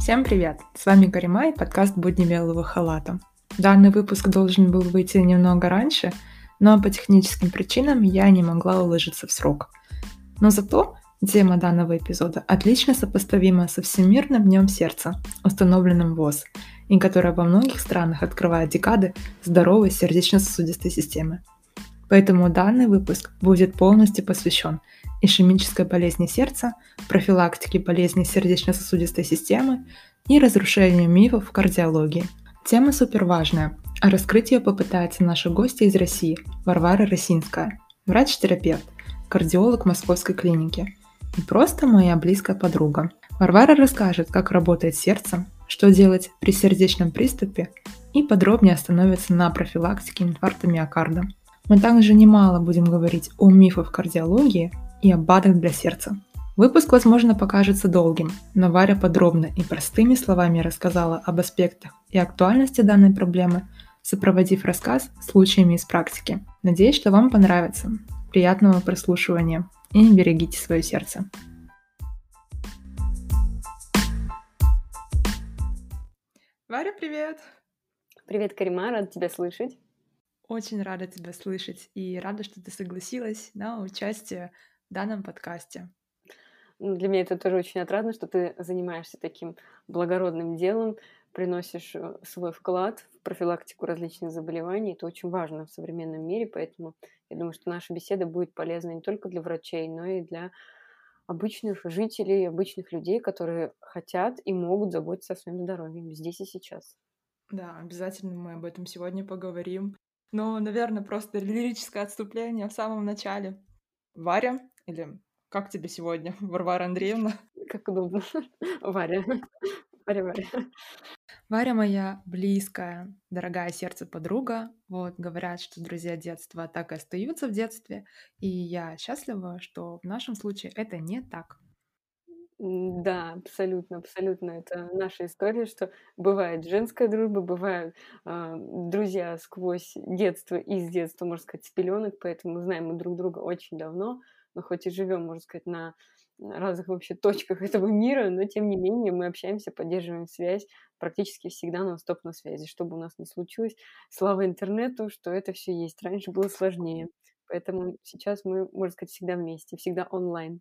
Всем привет! С вами Карима и подкаст «Будни белого халата». Данный выпуск должен был выйти немного раньше, но по техническим причинам я не могла уложиться в срок. Но зато тема данного эпизода отлично сопоставима со Всемирным днем сердца, установленным ВОЗ, и которая во многих странах открывает декады здоровой сердечно-сосудистой системы. Поэтому данный выпуск будет полностью посвящен ишемической болезни сердца, профилактике болезней сердечно-сосудистой системы и разрушению мифов в кардиологии. Тема супер важная, а раскрыть ее попытается наша гостья из России Варвара Росинская, врач-терапевт, кардиолог Московской клиники и просто моя близкая подруга. Варвара расскажет, как работает сердце, что делать при сердечном приступе и подробнее остановится на профилактике инфаркта миокарда. Мы также немало будем говорить о мифах кардиологии и о БАДах для сердца. Выпуск, возможно, покажется долгим, но Варя подробно и простыми словами рассказала об аспектах и актуальности данной проблемы, сопроводив рассказ случаями из практики. Надеюсь, что вам понравится. Приятного прослушивания и берегите свое сердце. Варя, привет! Привет, Карима, рад тебя слышать. Очень рада тебя слышать и рада, что ты согласилась на участие данном подкасте. Для меня это тоже очень отрадно, что ты занимаешься таким благородным делом, приносишь э, свой вклад в профилактику различных заболеваний. Это очень важно в современном мире, поэтому я думаю, что наша беседа будет полезна не только для врачей, но и для обычных жителей, обычных людей, которые хотят и могут заботиться о своем здоровье здесь и сейчас. Да, обязательно мы об этом сегодня поговорим. Но, наверное, просто лирическое отступление в самом начале. Варя, или как тебе сегодня, Варвара Андреевна? Как удобно. Варя. Варя, Варя. Варя моя близкая, дорогая сердце подруга. Вот, говорят, что друзья детства так и остаются в детстве. И я счастлива, что в нашем случае это не так. Да, абсолютно, абсолютно. Это наша история, что бывает женская дружба, бывают а, друзья сквозь детство, из детства, можно сказать, с пеленок, поэтому знаем мы друг друга очень давно, но хоть и живем, можно сказать, на разных вообще точках этого мира, но тем не менее мы общаемся, поддерживаем связь, практически всегда нон-стоп на связи, что бы у нас ни случилось. Слава интернету, что это все есть. Раньше было сложнее, поэтому сейчас мы, можно сказать, всегда вместе, всегда онлайн.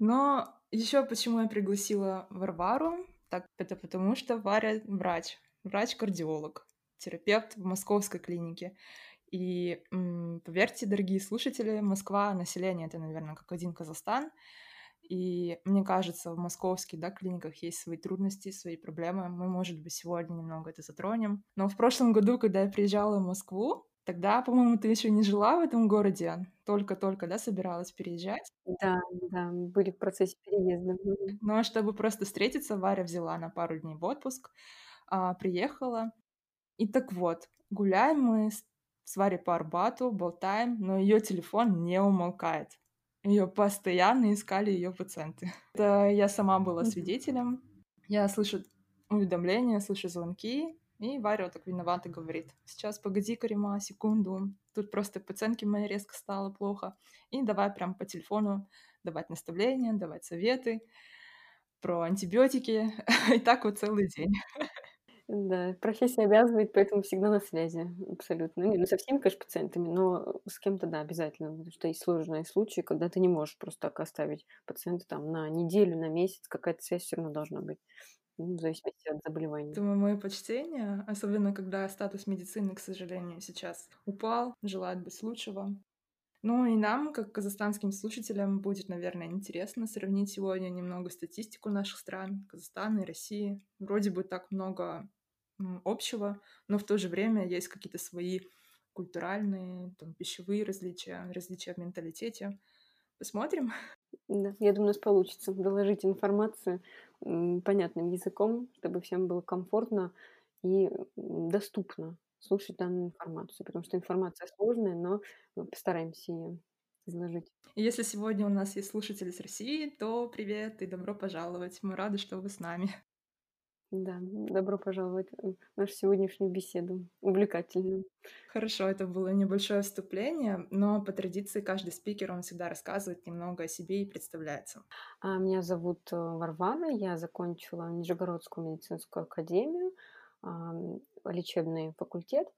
Но еще почему я пригласила Варвару, так это потому, что Варя врач, врач-кардиолог, терапевт в московской клинике. И поверьте, дорогие слушатели, Москва, население это, наверное, как один Казахстан. И мне кажется, в московских да, клиниках есть свои трудности, свои проблемы. Мы, может быть, сегодня немного это затронем. Но в прошлом году, когда я приезжала в Москву, Тогда, по-моему, ты еще не жила в этом городе, только-только, да, собиралась переезжать? Да, да, были в процессе переезда. Ну, а чтобы просто встретиться, Варя взяла на пару дней в отпуск, а, приехала. И так вот, гуляем мы с, с Варей по Арбату, болтаем, но ее телефон не умолкает. Ее постоянно искали ее пациенты. Это я сама была свидетелем. Я слышу уведомления, слышу звонки, и Варя вот так виновата говорит. Сейчас погоди, Карима, секунду. Тут просто пациентке моей резко стало плохо. И давай прям по телефону давать наставления, давать советы про антибиотики. И так вот целый день. Да, профессия обязывает, поэтому всегда на связи, абсолютно. Не, ну, со всеми, конечно, пациентами, но с кем-то, да, обязательно, потому что есть сложные случаи, когда ты не можешь просто так оставить пациента там на неделю, на месяц, какая-то связь все равно должна быть. Ну, в зависимости от заболевания. Думаю, мое почтение, особенно когда статус медицины, к сожалению, сейчас упал, желает быть лучшего. Ну и нам, как казахстанским слушателям, будет, наверное, интересно сравнить сегодня немного статистику наших стран, Казахстана и России. Вроде бы так много общего, но в то же время есть какие-то свои культуральные, там, пищевые различия, различия в менталитете. Посмотрим. Да, я думаю, у нас получится доложить информацию понятным языком, чтобы всем было комфортно и доступно слушать данную информацию, потому что информация сложная, но мы постараемся ее изложить. Если сегодня у нас есть слушатели с России, то привет и добро пожаловать. Мы рады, что вы с нами. Да, добро пожаловать в нашу сегодняшнюю беседу, увлекательную. Хорошо, это было небольшое вступление, но по традиции каждый спикер, он всегда рассказывает немного о себе и представляется. А, меня зовут, э, Варвара, я закончила Нижегородскую медицинскую академию, лечебный факультет.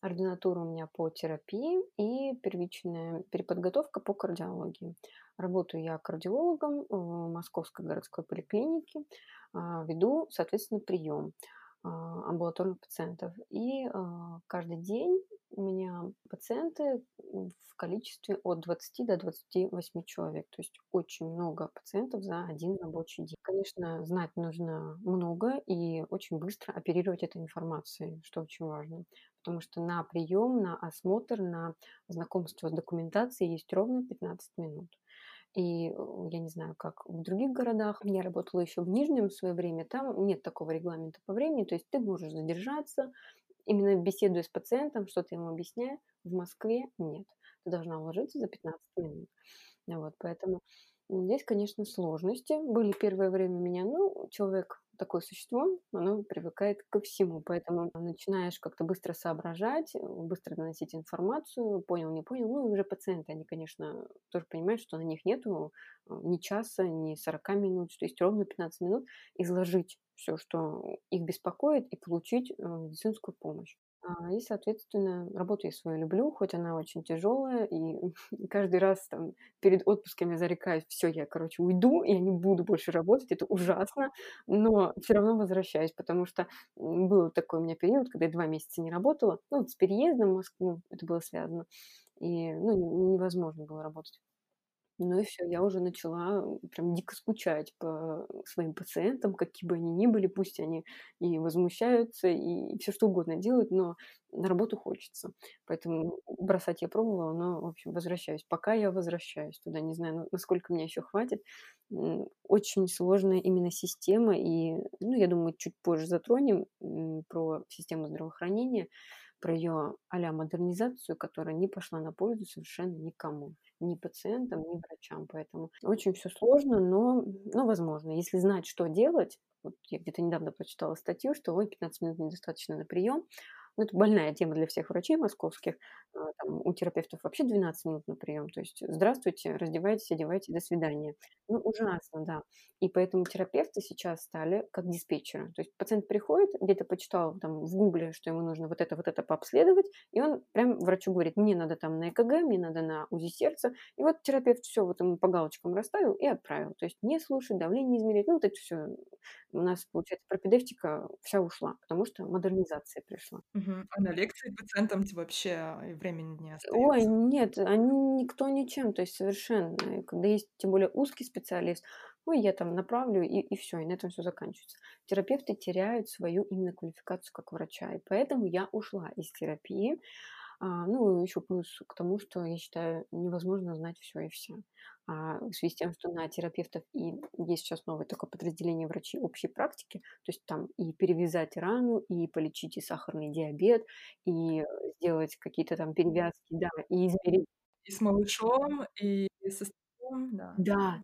Ординатура у меня по терапии и первичная переподготовка по кардиологии. Работаю я кардиологом в Московской городской поликлинике, а, веду, соответственно, прием амбулаторных пациентов. И а, каждый день у меня пациенты в количестве от 20 до 28 человек. То есть очень много пациентов за один рабочий день. Конечно, знать нужно много и очень быстро оперировать этой информацией, что очень важно. Потому что на прием, на осмотр, на знакомство с документацией есть ровно 15 минут. И э, я не знаю, как в других городах. Я работала еще в Нижнем в свое время. Там нет такого регламента по времени. То есть ты можешь задержаться, именно беседуя с пациентом, что-то ему объясняя. В Москве нет. Ты должна уложиться за 15 минут. Вот, поэтому Здесь, конечно, сложности были первое время у меня. Ну, человек такое существо, оно привыкает ко всему, поэтому начинаешь как-то быстро соображать, быстро доносить информацию, понял, не понял. Ну, и уже пациенты, они, конечно, тоже понимают, что на них нету э, ни часа, ни 40 минут, что есть ровно 15 минут изложить все, что их беспокоит, и получить э, медицинскую помощь. А, и, соответственно, работу я свою люблю, хоть она очень тяжелая, и каждый раз там перед отпуском я зарекаюсь, все, я, короче, уйду, я не буду больше работать, это ужасно, но все равно возвращаюсь, потому что был такой у меня период, когда я два месяца не работала, ну, с переездом в Москву это было связано, и, ну, невозможно было работать. Ну и все, я уже начала прям дико скучать по своим пациентам, какие бы они ни были, пусть они и возмущаются, и все что угодно делают, но на работу хочется. Поэтому бросать я пробовала, но, в общем, возвращаюсь. Пока я возвращаюсь туда, не знаю, насколько меня еще хватит. Очень сложная именно система, и, ну, я думаю, чуть позже затронем про систему здравоохранения про ее а модернизацию, которая не пошла на пользу совершенно никому, ни пациентам, ни врачам. Поэтому очень все сложно, но, но возможно. Если знать, что делать, вот я где-то недавно прочитала статью, что ой, 15 минут недостаточно на прием, ну, это больная тема для всех врачей московских. А, там, у терапевтов вообще 12 минут на прием. То есть здравствуйте, раздевайтесь, одевайте, до свидания. Ну, ужасно, да. И поэтому терапевты сейчас стали как диспетчеры. То есть пациент приходит, где-то почитал там в гугле, что ему нужно вот это, вот это пообследовать, и он прям врачу говорит, мне надо там на ЭКГ, мне надо на УЗИ сердца. И вот терапевт все вот ему по галочкам расставил и отправил. То есть не слушать, давление измерить. Ну, вот это все у нас, получается, пропедевтика вся ушла, потому что модернизация пришла. Мгм. А на лекции пациентам вообще и времени не Ой, остается. нет, они никто ничем, то есть совершенно. И когда есть тем более узкий специалист, ой, я там направлю, и, и все, и на этом все заканчивается. Терапевты теряют свою именно квалификацию как врача, и поэтому я ушла из терапии. А, ну, еще плюс к тому, что я считаю, невозможно знать все и вся. А в связи с тем, что на терапевтов и есть сейчас новое такое подразделение врачей общей практики, то есть там и перевязать рану, и полечить и сахарный диабет, и сделать какие-то там перевязки, да, и измерить. И с малышом, и со стариком, да. Да,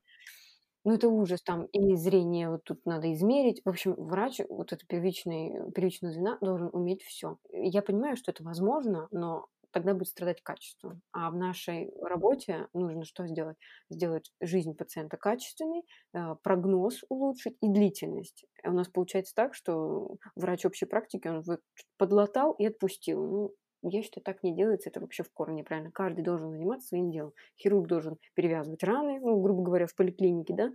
ну это ужас, там и зрение вот тут надо измерить. В общем, врач, вот это первичный, первичная звена должен уметь все. Я понимаю, что это возможно, но тогда будет страдать качество. А в нашей работе нужно что сделать? Сделать жизнь пациента качественной, э, прогноз улучшить и длительность. У нас получается так, что врач общей практики, он подлатал и отпустил. Ну, я считаю, так не делается, это вообще в корне неправильно. Каждый должен заниматься своим делом. Хирург должен перевязывать раны, ну, грубо говоря, в поликлинике, да,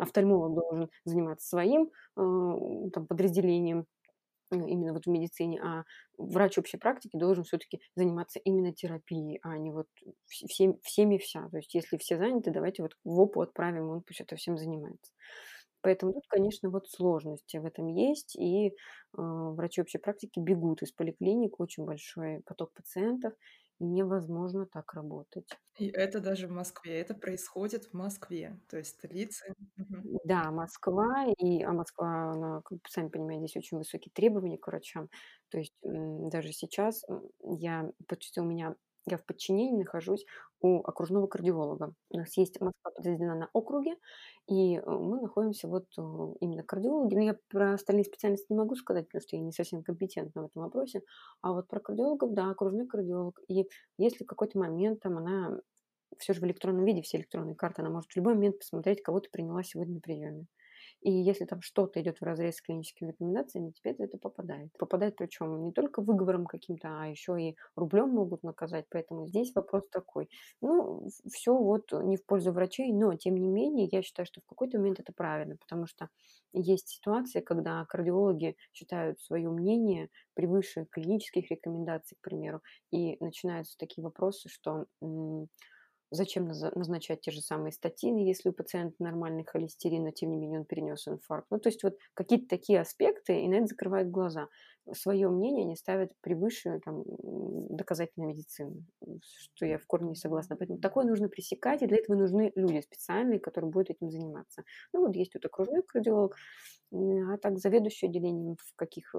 офтальмолог должен заниматься своим э, там, подразделением, э, именно вот в медицине, а врач общей практики должен все-таки заниматься именно терапией, а не вот всем, всеми вся. То есть если все заняты, давайте вот в ОПУ отправим, он пусть это всем занимается. Поэтому тут, конечно, вот сложности в этом есть, и э, врачи общей практики бегут из поликлиник, очень большой поток пациентов, и невозможно так работать. И это даже в Москве, это происходит в Москве, то есть столице. Да, Москва, и, а Москва, она, как сами понимаете, здесь очень высокие требования к врачам. То есть даже сейчас я, почти у меня я в подчинении нахожусь у окружного кардиолога. У нас есть Москва подразделена на округе, и, э, мы находимся вот, э, именно кардиологи. Но я про остальные специальности не могу сказать, потому что я не совсем компетентна в этом вопросе. А вот про кардиологов, да, окружной кардиолог. И если в какой-то момент там она все же в электронном виде, все электронные карты, она может в любой момент посмотреть, кого ты приняла сегодня на приеме. И если там что-то идет в разрез с клиническими рекомендациями, тебе за это попадает. Попадает причем не только выговором каким-то, а еще и рублем могут наказать. Поэтому здесь вопрос такой. Ну, все вот не в пользу врачей, но тем не менее я считаю, что в какой-то момент это правильно, потому что есть ситуации, когда кардиологи считают свое мнение превыше клинических рекомендаций, к примеру, и начинаются такие вопросы, что Зачем назначать те же самые статины, если у пациента нормальный холестерин, но тем не менее он перенес инфаркт? Ну, то есть вот какие-то такие аспекты, и на это закрывают глаза. Свое мнение они ставят превыше там, доказательной медицины, что я в корне не согласна. Поэтому такое нужно пресекать, и для этого нужны люди специальные, которые будут этим заниматься. Ну, вот есть вот окружной кардиолог, а так заведующие отделением в каких э,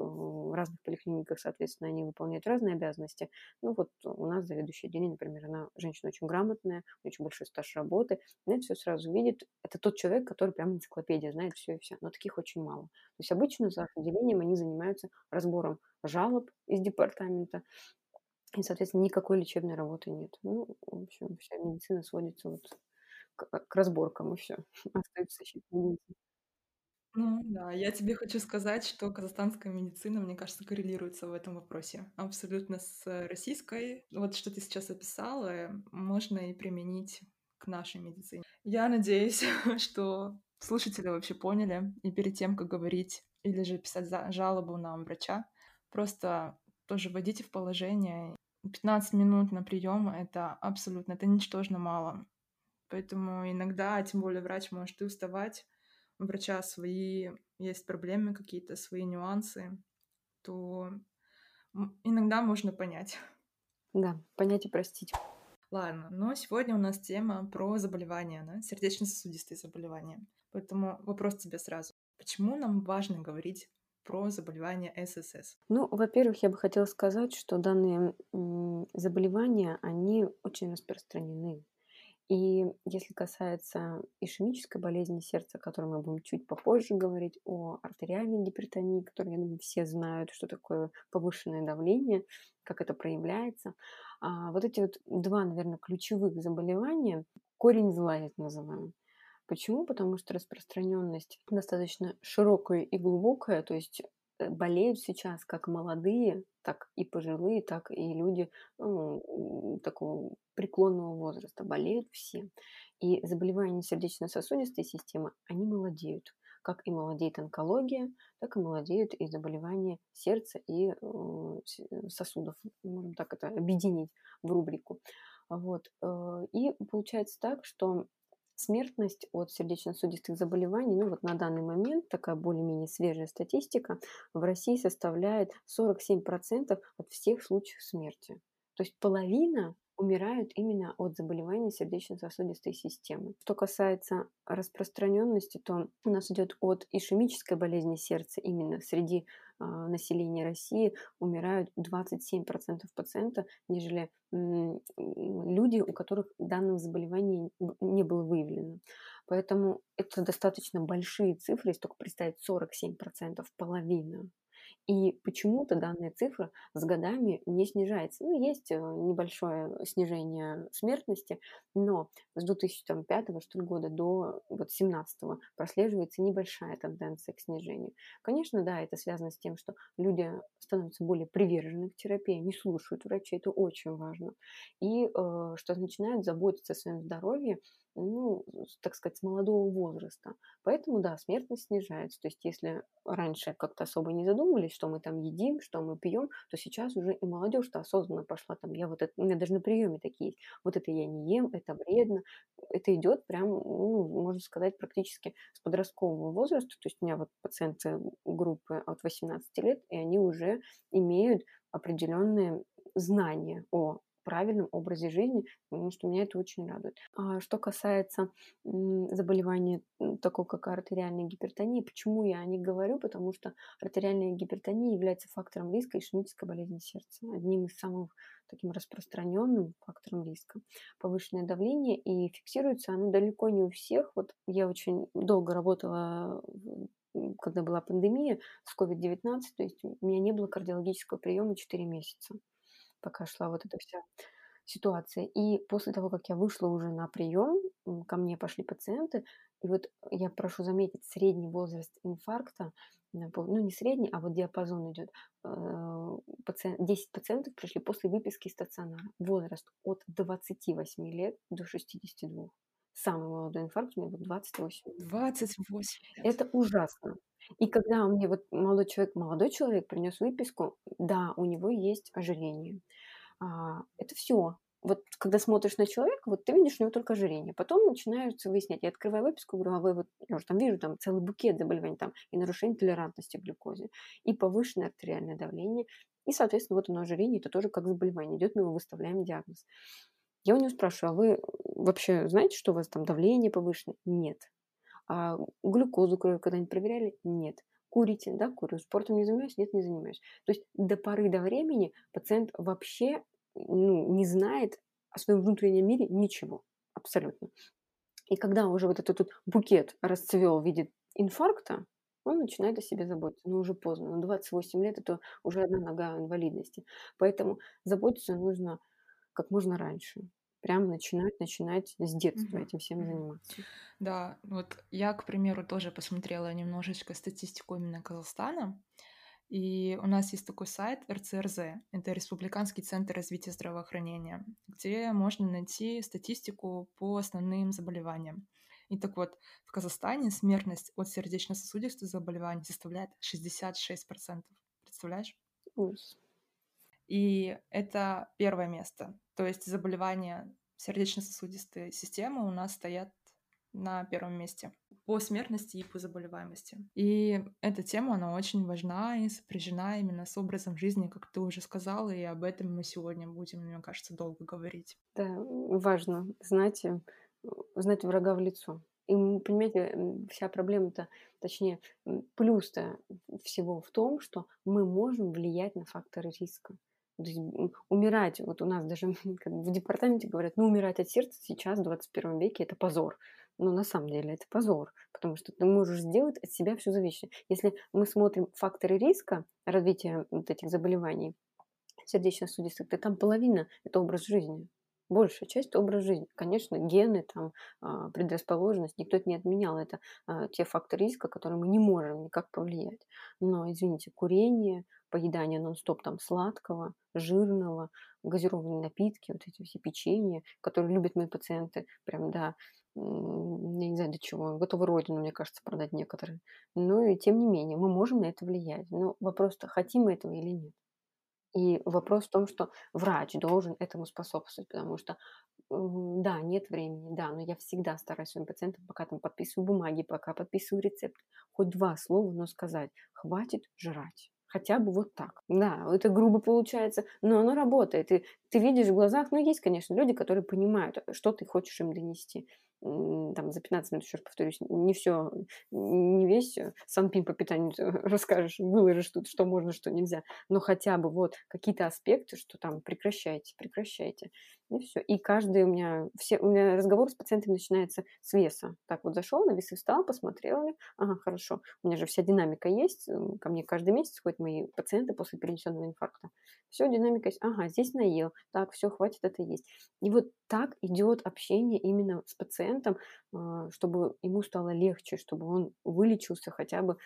разных поликлиниках, соответственно, они выполняют разные обязанности. Ну вот у нас заведующая отделение, например, она женщина очень грамотная, очень большой стаж работы, она все сразу видит. Это тот человек, который прям энциклопедия, знает все и все. Но таких очень мало. То есть обычно за отделением они занимаются разбором жалоб из департамента, и, соответственно, никакой лечебной работы нет. Ну, в общем, вся медицина сводится вот к, к разборкам, и все. Остается защита медицины. Ну да, я тебе хочу сказать, что казахстанская медицина, мне кажется, коррелируется в этом вопросе абсолютно с российской. Вот что ты сейчас описала, можно и применить к нашей медицине. Я надеюсь, что слушатели вообще поняли, и перед тем, как говорить или же писать жалобу на врача, просто тоже вводите в положение. 15 минут на прием это абсолютно, это ничтожно мало. Поэтому иногда, тем более врач может и уставать, у врача свои есть проблемы какие-то, свои нюансы, то иногда можно понять. Да, понять и простить. Ладно, но сегодня у нас тема про заболевания, да, сердечно-сосудистые заболевания. Поэтому вопрос тебе сразу. Почему нам важно говорить про заболевания ССС? Ну, во-первых, я бы хотела сказать, что данные заболевания, они очень распространены. И если касается ишемической болезни сердца, о которой мы будем чуть попозже говорить, о артериальной гипертонии, которую, я думаю, все знают, что такое повышенное давление, как это проявляется. А вот эти вот два, наверное, ключевых заболевания, корень зла я это называю. Почему? Потому что распространенность достаточно широкая и глубокая, то есть Э, болеют сейчас как молодые, так и пожилые, так и люди ну, такого преклонного возраста. Болеют все. И заболевания сердечно-сосудистой системы, они молодеют. Как и молодеет онкология, так и молодеют и заболевания сердца и э, сосудов. Можем так это объединить в рубрику. Вот. Э, и получается так, что Смертность от сердечно-сосудистых заболеваний, ну вот на данный момент такая более-менее свежая статистика, в России составляет 47% от всех случаев смерти. То есть половина умирают именно от заболеваний сердечно-сосудистой системы. Что касается распространенности, то у нас идет от ишемической болезни сердца именно среди населения России умирают 27% пациентов, нежели люди, у которых данного заболевания не было выявлено. Поэтому это достаточно большие цифры, если только представить 47%, половина и почему-то данная цифра с годами не снижается. Ну, есть э, небольшое снижение смертности, но с 2005 что ли, года до вот 17 прослеживается небольшая тенденция к снижению. Конечно, да, это связано с тем, что люди становятся более привержены к терапии, не слушают врачей, это очень важно. И э, что начинают заботиться о своем здоровье, ну, так сказать, с молодого возраста. Поэтому, да, смертность снижается. То есть, если раньше как-то особо не задумывались, что мы там едим, что мы пьем, то сейчас уже и молодежь-то осознанно пошла там, я вот это, у меня даже на приеме такие есть, вот это я не ем, это вредно. Это идет прям, ну, можно сказать, практически с подросткового возраста. То есть, у меня вот пациенты группы от 18 лет, и они уже имеют определенные знания о правильном образе жизни, потому что меня это очень радует. А что касается заболевания такого, как артериальная гипертония, почему я о них говорю? Потому что артериальная гипертония является фактором риска ишемической болезни сердца, одним из самых таким распространенным фактором риска. Повышенное давление, и фиксируется оно далеко не у всех. Вот я очень долго работала когда была пандемия с COVID-19, то есть у меня не было кардиологического приема 4 месяца, пока шла вот эта вся ситуация. И после того, как я вышла уже на прием, ко мне пошли пациенты, и вот я прошу заметить, средний возраст инфаркта, ну не средний, а вот диапазон идет, 10 э, пациентов пришли после выписки из стационара. Возраст от 28 лет до 62. Самый молодой инфаркт у меня был 28. 28 лет. Это ужасно. И когда мне вот молодой человек, молодой человек принес выписку, да, у него есть ожирение. А, это все. Вот когда смотришь на человека, вот ты видишь у него только ожирение. Потом начинаются выяснять. Я открываю выписку, говорю, а вы вот, я уже там вижу там целый букет заболеваний, там и нарушение толерантности к глюкозе, и повышенное артериальное давление, и, соответственно, вот оно ожирение, это тоже как заболевание идет, мы его выставляем диагноз. Я у него спрашиваю, а вы вообще знаете, что у вас там давление повышено? Нет. А глюкозу крови когда-нибудь проверяли? Нет. Курите? Да, курю. Спортом не занимаюсь? Нет, не занимаюсь. То есть до поры до времени пациент вообще ну, не знает о своем внутреннем мире ничего. Абсолютно. И когда уже вот этот вот букет расцвел в виде инфаркта, он начинает о себе заботиться. Но уже поздно. На 28 лет это уже одна нога инвалидности. Поэтому заботиться нужно как можно раньше. Прям начинать, начинать с детства этим всем заниматься. Да, вот я, к примеру, тоже посмотрела немножечко статистику именно Казахстана. И у нас есть такой сайт РЦРЗ, это Республиканский центр развития здравоохранения, где можно найти статистику по основным заболеваниям. И так вот, в Казахстане смертность от сердечно-сосудистых заболеваний составляет 66%. Представляешь? Ужас. И это первое место. То есть заболевания сердечно-сосудистой системы у нас стоят на первом месте по смертности и по заболеваемости. И эта тема, она очень важна и сопряжена именно с образом жизни, как ты уже сказала, и об этом мы сегодня будем, мне кажется, долго говорить. Да, важно знать, э, знать врага в лицо. И, понимаете, вся проблема-то, точнее, плюс-то всего в том, что мы можем влиять на факторы риска. То есть умирать, вот у нас даже в департаменте говорят, ну умирать от сердца сейчас в 21 веке это позор. Но на самом деле это позор, потому что ты можешь сделать от себя все зависящее. Если мы смотрим факторы риска развития вот этих заболеваний сердечно-сосудистых, то там половина – это образ жизни большая часть образ жизни. Конечно, гены, там, а, предрасположенность, никто это не отменял. Это а, те факторы риска, которые мы не можем никак повлиять. Но, извините, курение, поедание нон-стоп там сладкого, жирного, газированные напитки, вот эти все печенья, которые любят мои пациенты, прям, да, я не знаю до чего, готовы родину, мне кажется, продать некоторые. Но и тем не менее, мы можем на это влиять. Но вопрос-то, хотим мы этого или нет. И вопрос в том, что врач должен этому способствовать, потому что, да, нет времени, да, но я всегда стараюсь своим пациентам, пока там подписываю бумаги, пока подписываю рецепт, хоть два слова, но сказать, хватит жрать. Хотя бы вот так. Да, это грубо получается, но оно работает. И ты видишь в глазах, ну, есть, конечно, люди, которые понимают, что ты хочешь им донести там за 15 минут, еще раз повторюсь, не все, не весь санпин по питанию расскажешь, выложишь тут, что можно, что нельзя, но хотя бы вот какие-то аспекты, что там прекращайте, прекращайте, и все. И каждый у меня, все, у меня разговор с пациентами начинается с веса. Так вот зашел, на весы встал, посмотрел, ага, хорошо, у меня же вся динамика есть, ко мне каждый месяц ходят мои пациенты после перенесенного инфаркта. Все, динамика есть, ага, здесь наел, так, все, хватит это есть. И вот так идет общение именно с пациентом, а, чтобы ему стало легче, чтобы он вылечился хотя бы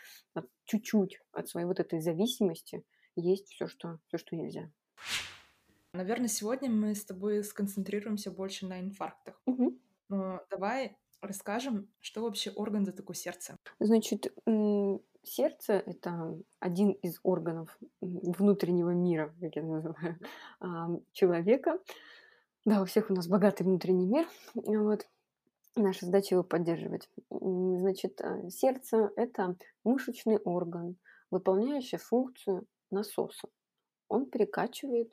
чуть-чуть от своей вот этой зависимости. Есть все, что, все, что нельзя. Наверное, сегодня мы с тобой сконцентрируемся больше на инфарктах. Угу. Но давай расскажем, что вообще орган за такое сердце. Значит, сердце – это один из органов внутреннего мира, как я называю, человека. Да, у всех у нас богатый внутренний мир. Вот. Наша задача его поддерживать. Значит, э, сердце – это мышечный орган, выполняющий функцию насоса. Он перекачивает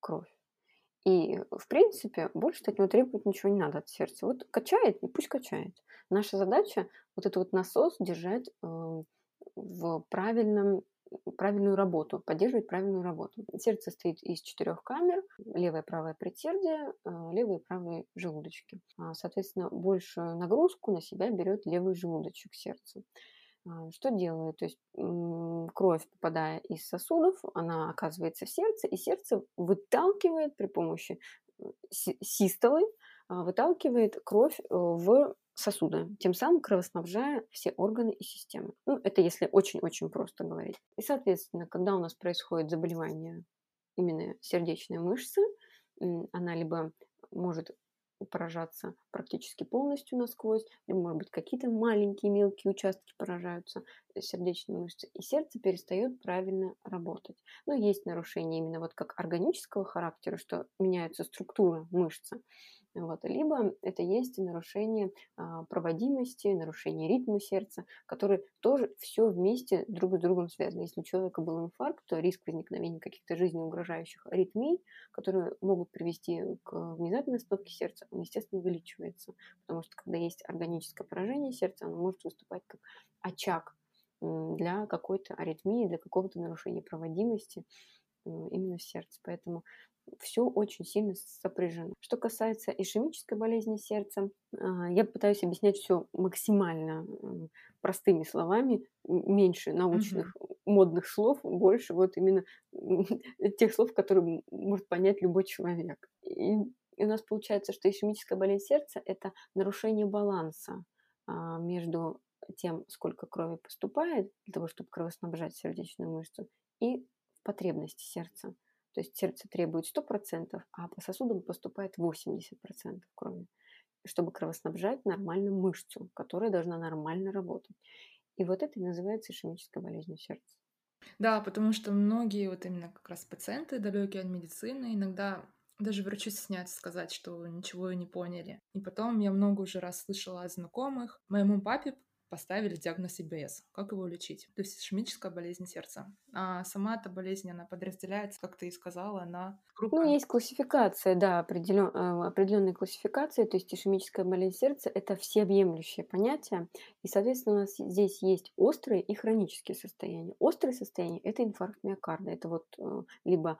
кровь. И, в принципе, больше от него требовать ничего не надо от сердца. Вот качает, и пусть качает. Наша задача вот этот вот насос держать э, в правильном правильную работу, поддерживать правильную работу. Сердце состоит из четырех камер, левая и правая предсердие, э, левые и правые желудочки. А, соответственно, большую нагрузку на себя берет левый желудочек сердца. А, что делает? То есть кровь, попадая из сосудов, она оказывается в сердце, и сердце выталкивает при помощи э, систолы, а, выталкивает кровь э, в сосуды, тем самым кровоснабжая все органы и системы. Ну, это если очень-очень просто говорить. И, соответственно, когда у нас происходит заболевание именно сердечной мышцы, она либо может поражаться практически полностью насквозь, либо, может быть, какие-то маленькие мелкие участки поражаются сердечной мышцы, и сердце перестает правильно работать. Но есть нарушение именно вот как органического характера, что меняется структура мышцы, вот. Либо это есть нарушение а, проводимости, нарушение ритма сердца, которые тоже все вместе друг с другом связаны. Если у человека был инфаркт, то риск возникновения каких-то жизнеугрожающих аритмий, которые могут привести к внезапной остановке сердца, он, естественно, увеличивается. Потому что когда есть органическое поражение сердца, оно может выступать как очаг для какой-то аритмии, для какого-то нарушения проводимости именно в сердце. Поэтому все очень сильно сопряжено. Что касается ишемической болезни сердца, а, я пытаюсь объяснять все максимально простыми словами, меньше научных mm-hmm. модных слов, больше вот именно тех слов, которые может понять любой человек. И у нас получается, что ишемическая болезнь сердца – это нарушение баланса а, между тем, сколько крови поступает для того, чтобы кровоснабжать сердечную мышцу, и потребности сердца. То есть сердце требует 100%, а по сосудам поступает 80% крови, чтобы кровоснабжать нормально мышцу, которая должна нормально работать. И вот это и называется ишемической болезнью сердца. Да, потому что многие вот именно как раз пациенты, далекие от медицины, иногда даже врачи стесняются сказать, что ничего не поняли. И потом я много уже раз слышала от знакомых. Моему папе поставили диагноз ИБС. Как его лечить? То есть ишемическая болезнь сердца. А сама эта болезнь, она подразделяется, как ты и сказала, на группы. Ну, есть классификация, да, определен, э, определенные классификации. То есть ишемическая болезнь сердца – это всеобъемлющее понятие. И, соответственно, у нас здесь есть острые и хронические состояния. Острые состояния – это инфаркт миокарда. Это вот э, либо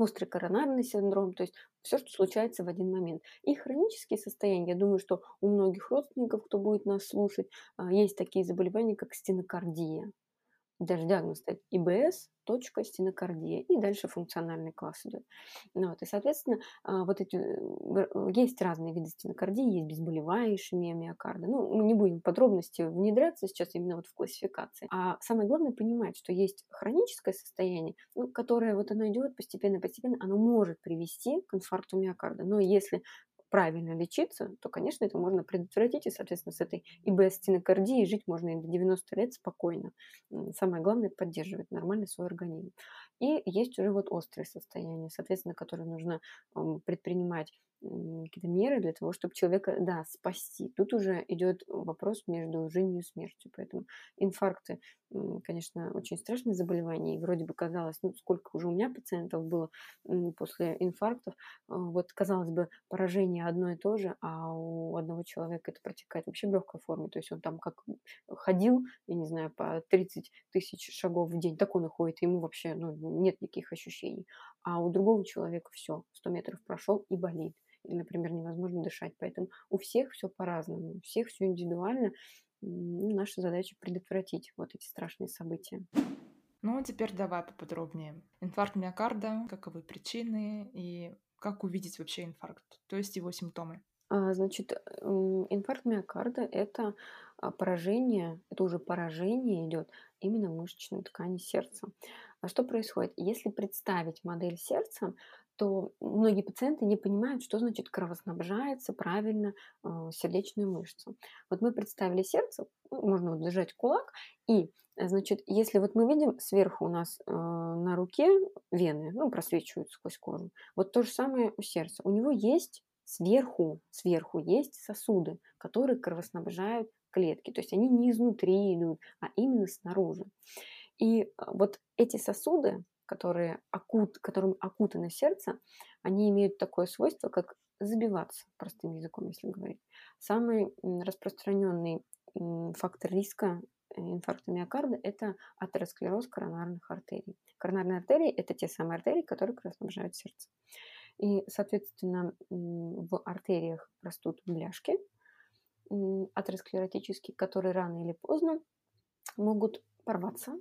острый коронарный синдром, то есть все, что случается в один момент. И хронические состояния, я думаю, что у многих родственников, кто будет нас слушать, а, есть такие заболевания, как стенокардия. Даже диагноз стоит ИБС, точка, стенокардия, и дальше функциональный класс идет. Ну, вот, и, соответственно, а, вот эти, э, есть разные виды стенокардии, есть безболевая ишемия миокарда. Ну, мы не будем в подробности внедряться сейчас именно вот в классификации. А самое главное понимать, что есть хроническое состояние, ну, которое вот оно идет постепенно-постепенно, оно может привести к инфаркту миокарда. Но если правильно лечиться, то, конечно, это можно предотвратить, и, соответственно, с этой ИБС-стенокардией жить можно и до 90 лет спокойно. Самое главное – поддерживать нормально свой организм. И есть уже вот острые состояния, соответственно, которые нужно предпринимать какие-то меры для того, чтобы человека, да, спасти. Тут уже идет вопрос между жизнью и смертью. Поэтому инфаркты, конечно, очень страшное заболевание. И вроде бы казалось, ну, сколько уже у меня пациентов было после инфарктов. А, вот, казалось бы, поражение одно и то же, а у одного человека это протекает вообще в легкой форме. То есть он там как ходил, я не знаю, по 30 тысяч шагов в день, так он и ходит. Ему вообще ну, нет никаких ощущений. А у другого человека все, 100 метров прошел и болит или, например, невозможно дышать. Поэтому у всех все по-разному, у всех все индивидуально. Ну, наша задача предотвратить вот эти страшные события. Ну, теперь давай поподробнее. Инфаркт миокарда, каковы причины и как увидеть вообще инфаркт, то есть его симптомы. А, значит, инфаркт миокарда – это а, поражение, это уже поражение идет именно мышечной ткани сердца. А что происходит? Если представить модель сердца, то многие пациенты не понимают, что значит кровоснабжается правильно э, сердечная мышца. Вот мы представили сердце, ну, можно вот зажать кулак, и, значит, если вот мы видим сверху у нас э, на руке вены, ну, просвечивают сквозь кожу, вот то же самое у сердца. У него есть сверху, сверху есть сосуды, которые кровоснабжают клетки. То есть они не изнутри идут, а именно снаружи. И э, вот эти сосуды, которые окут, которым окутано сердце, они имеют такое свойство, как забиваться, простым языком, если говорить. Самый распространенный фактор риска э, инфаркта миокарда – это атеросклероз коронарных артерий. Коронарные артерии – это те самые артерии, которые кровоснабжают сердце. И, соответственно, в артериях растут бляшки атеросклеротические, которые рано или поздно могут порваться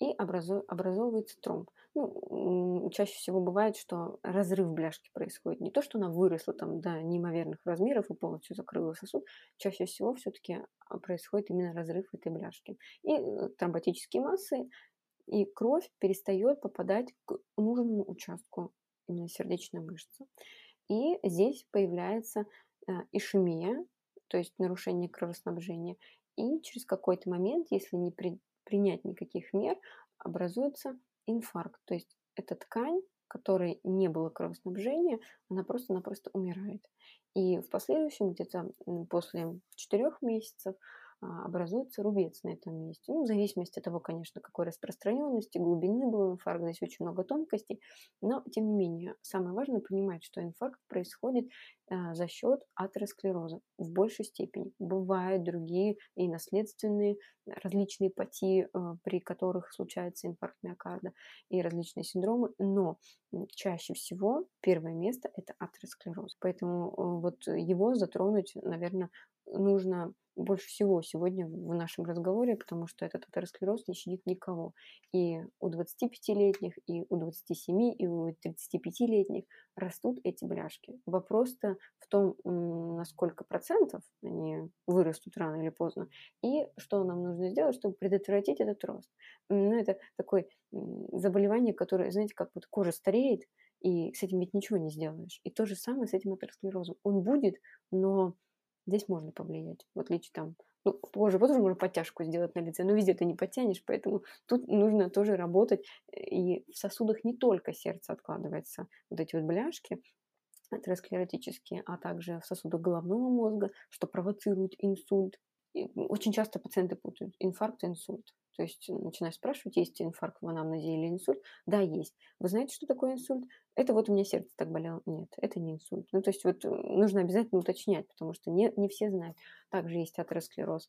и образу, образовывается тромб. Ну, чаще всего бывает, что разрыв бляшки происходит. Не то, что она выросла там до неимоверных размеров и полностью закрыла сосуд. Чаще всего все-таки а, происходит именно разрыв этой бляшки. И э, тромботические массы, и кровь перестает попадать к нужному участку именно сердечной мышцы. И здесь появляется э, ишемия, то есть нарушение кровоснабжения. И через какой-то момент, если не при, принять никаких мер, образуется инфаркт. То есть эта ткань, которой не было кровоснабжения, она просто-напросто умирает. И в последующем, где-то после четырех месяцев, а, образуется рубец на этом месте. Ну, в зависимости от того, конечно, какой распространенности, глубины был инфаркт, здесь очень много тонкостей, но, тем не менее, самое важное понимать, что инфаркт происходит за счет атеросклероза в большей степени. Бывают другие и наследственные различные патии, а, при которых случается инфаркт миокарда, и различные синдромы, но чаще всего первое место – это атеросклероз. Поэтому э, вот его затронуть, наверное, нужно больше всего сегодня в нашем разговоре, потому что этот атеросклероз не щадит никого. И у 25-летних, и у 27, и у 35-летних растут эти бляшки. Вопрос-то в том, на сколько процентов они вырастут рано или поздно, и что нам нужно сделать, чтобы предотвратить этот рост. Ну, это такое заболевание, которое, знаете, как вот кожа стареет, и с этим ведь ничего не сделаешь. И то же самое с этим атеросклерозом. Он будет, но Здесь можно повлиять, в отличие там, ну, позже, позже можно подтяжку сделать на лице, но везде ты не подтянешь, поэтому тут нужно тоже работать. И в сосудах не только сердце откладывается, вот эти вот бляшки, атеросклеротические, а также в сосудах головного мозга, что провоцирует инсульт. И очень часто пациенты путают инфаркт и инсульт. То есть начинаешь спрашивать, есть инфаркт в анамнезе или инсульт? Да, есть. Вы знаете, что такое инсульт? Это вот у меня сердце так болело. Нет, это не инсульт. Ну, то есть вот э, нужно обязательно уточнять, потому что не, не все знают. Также есть атеросклероз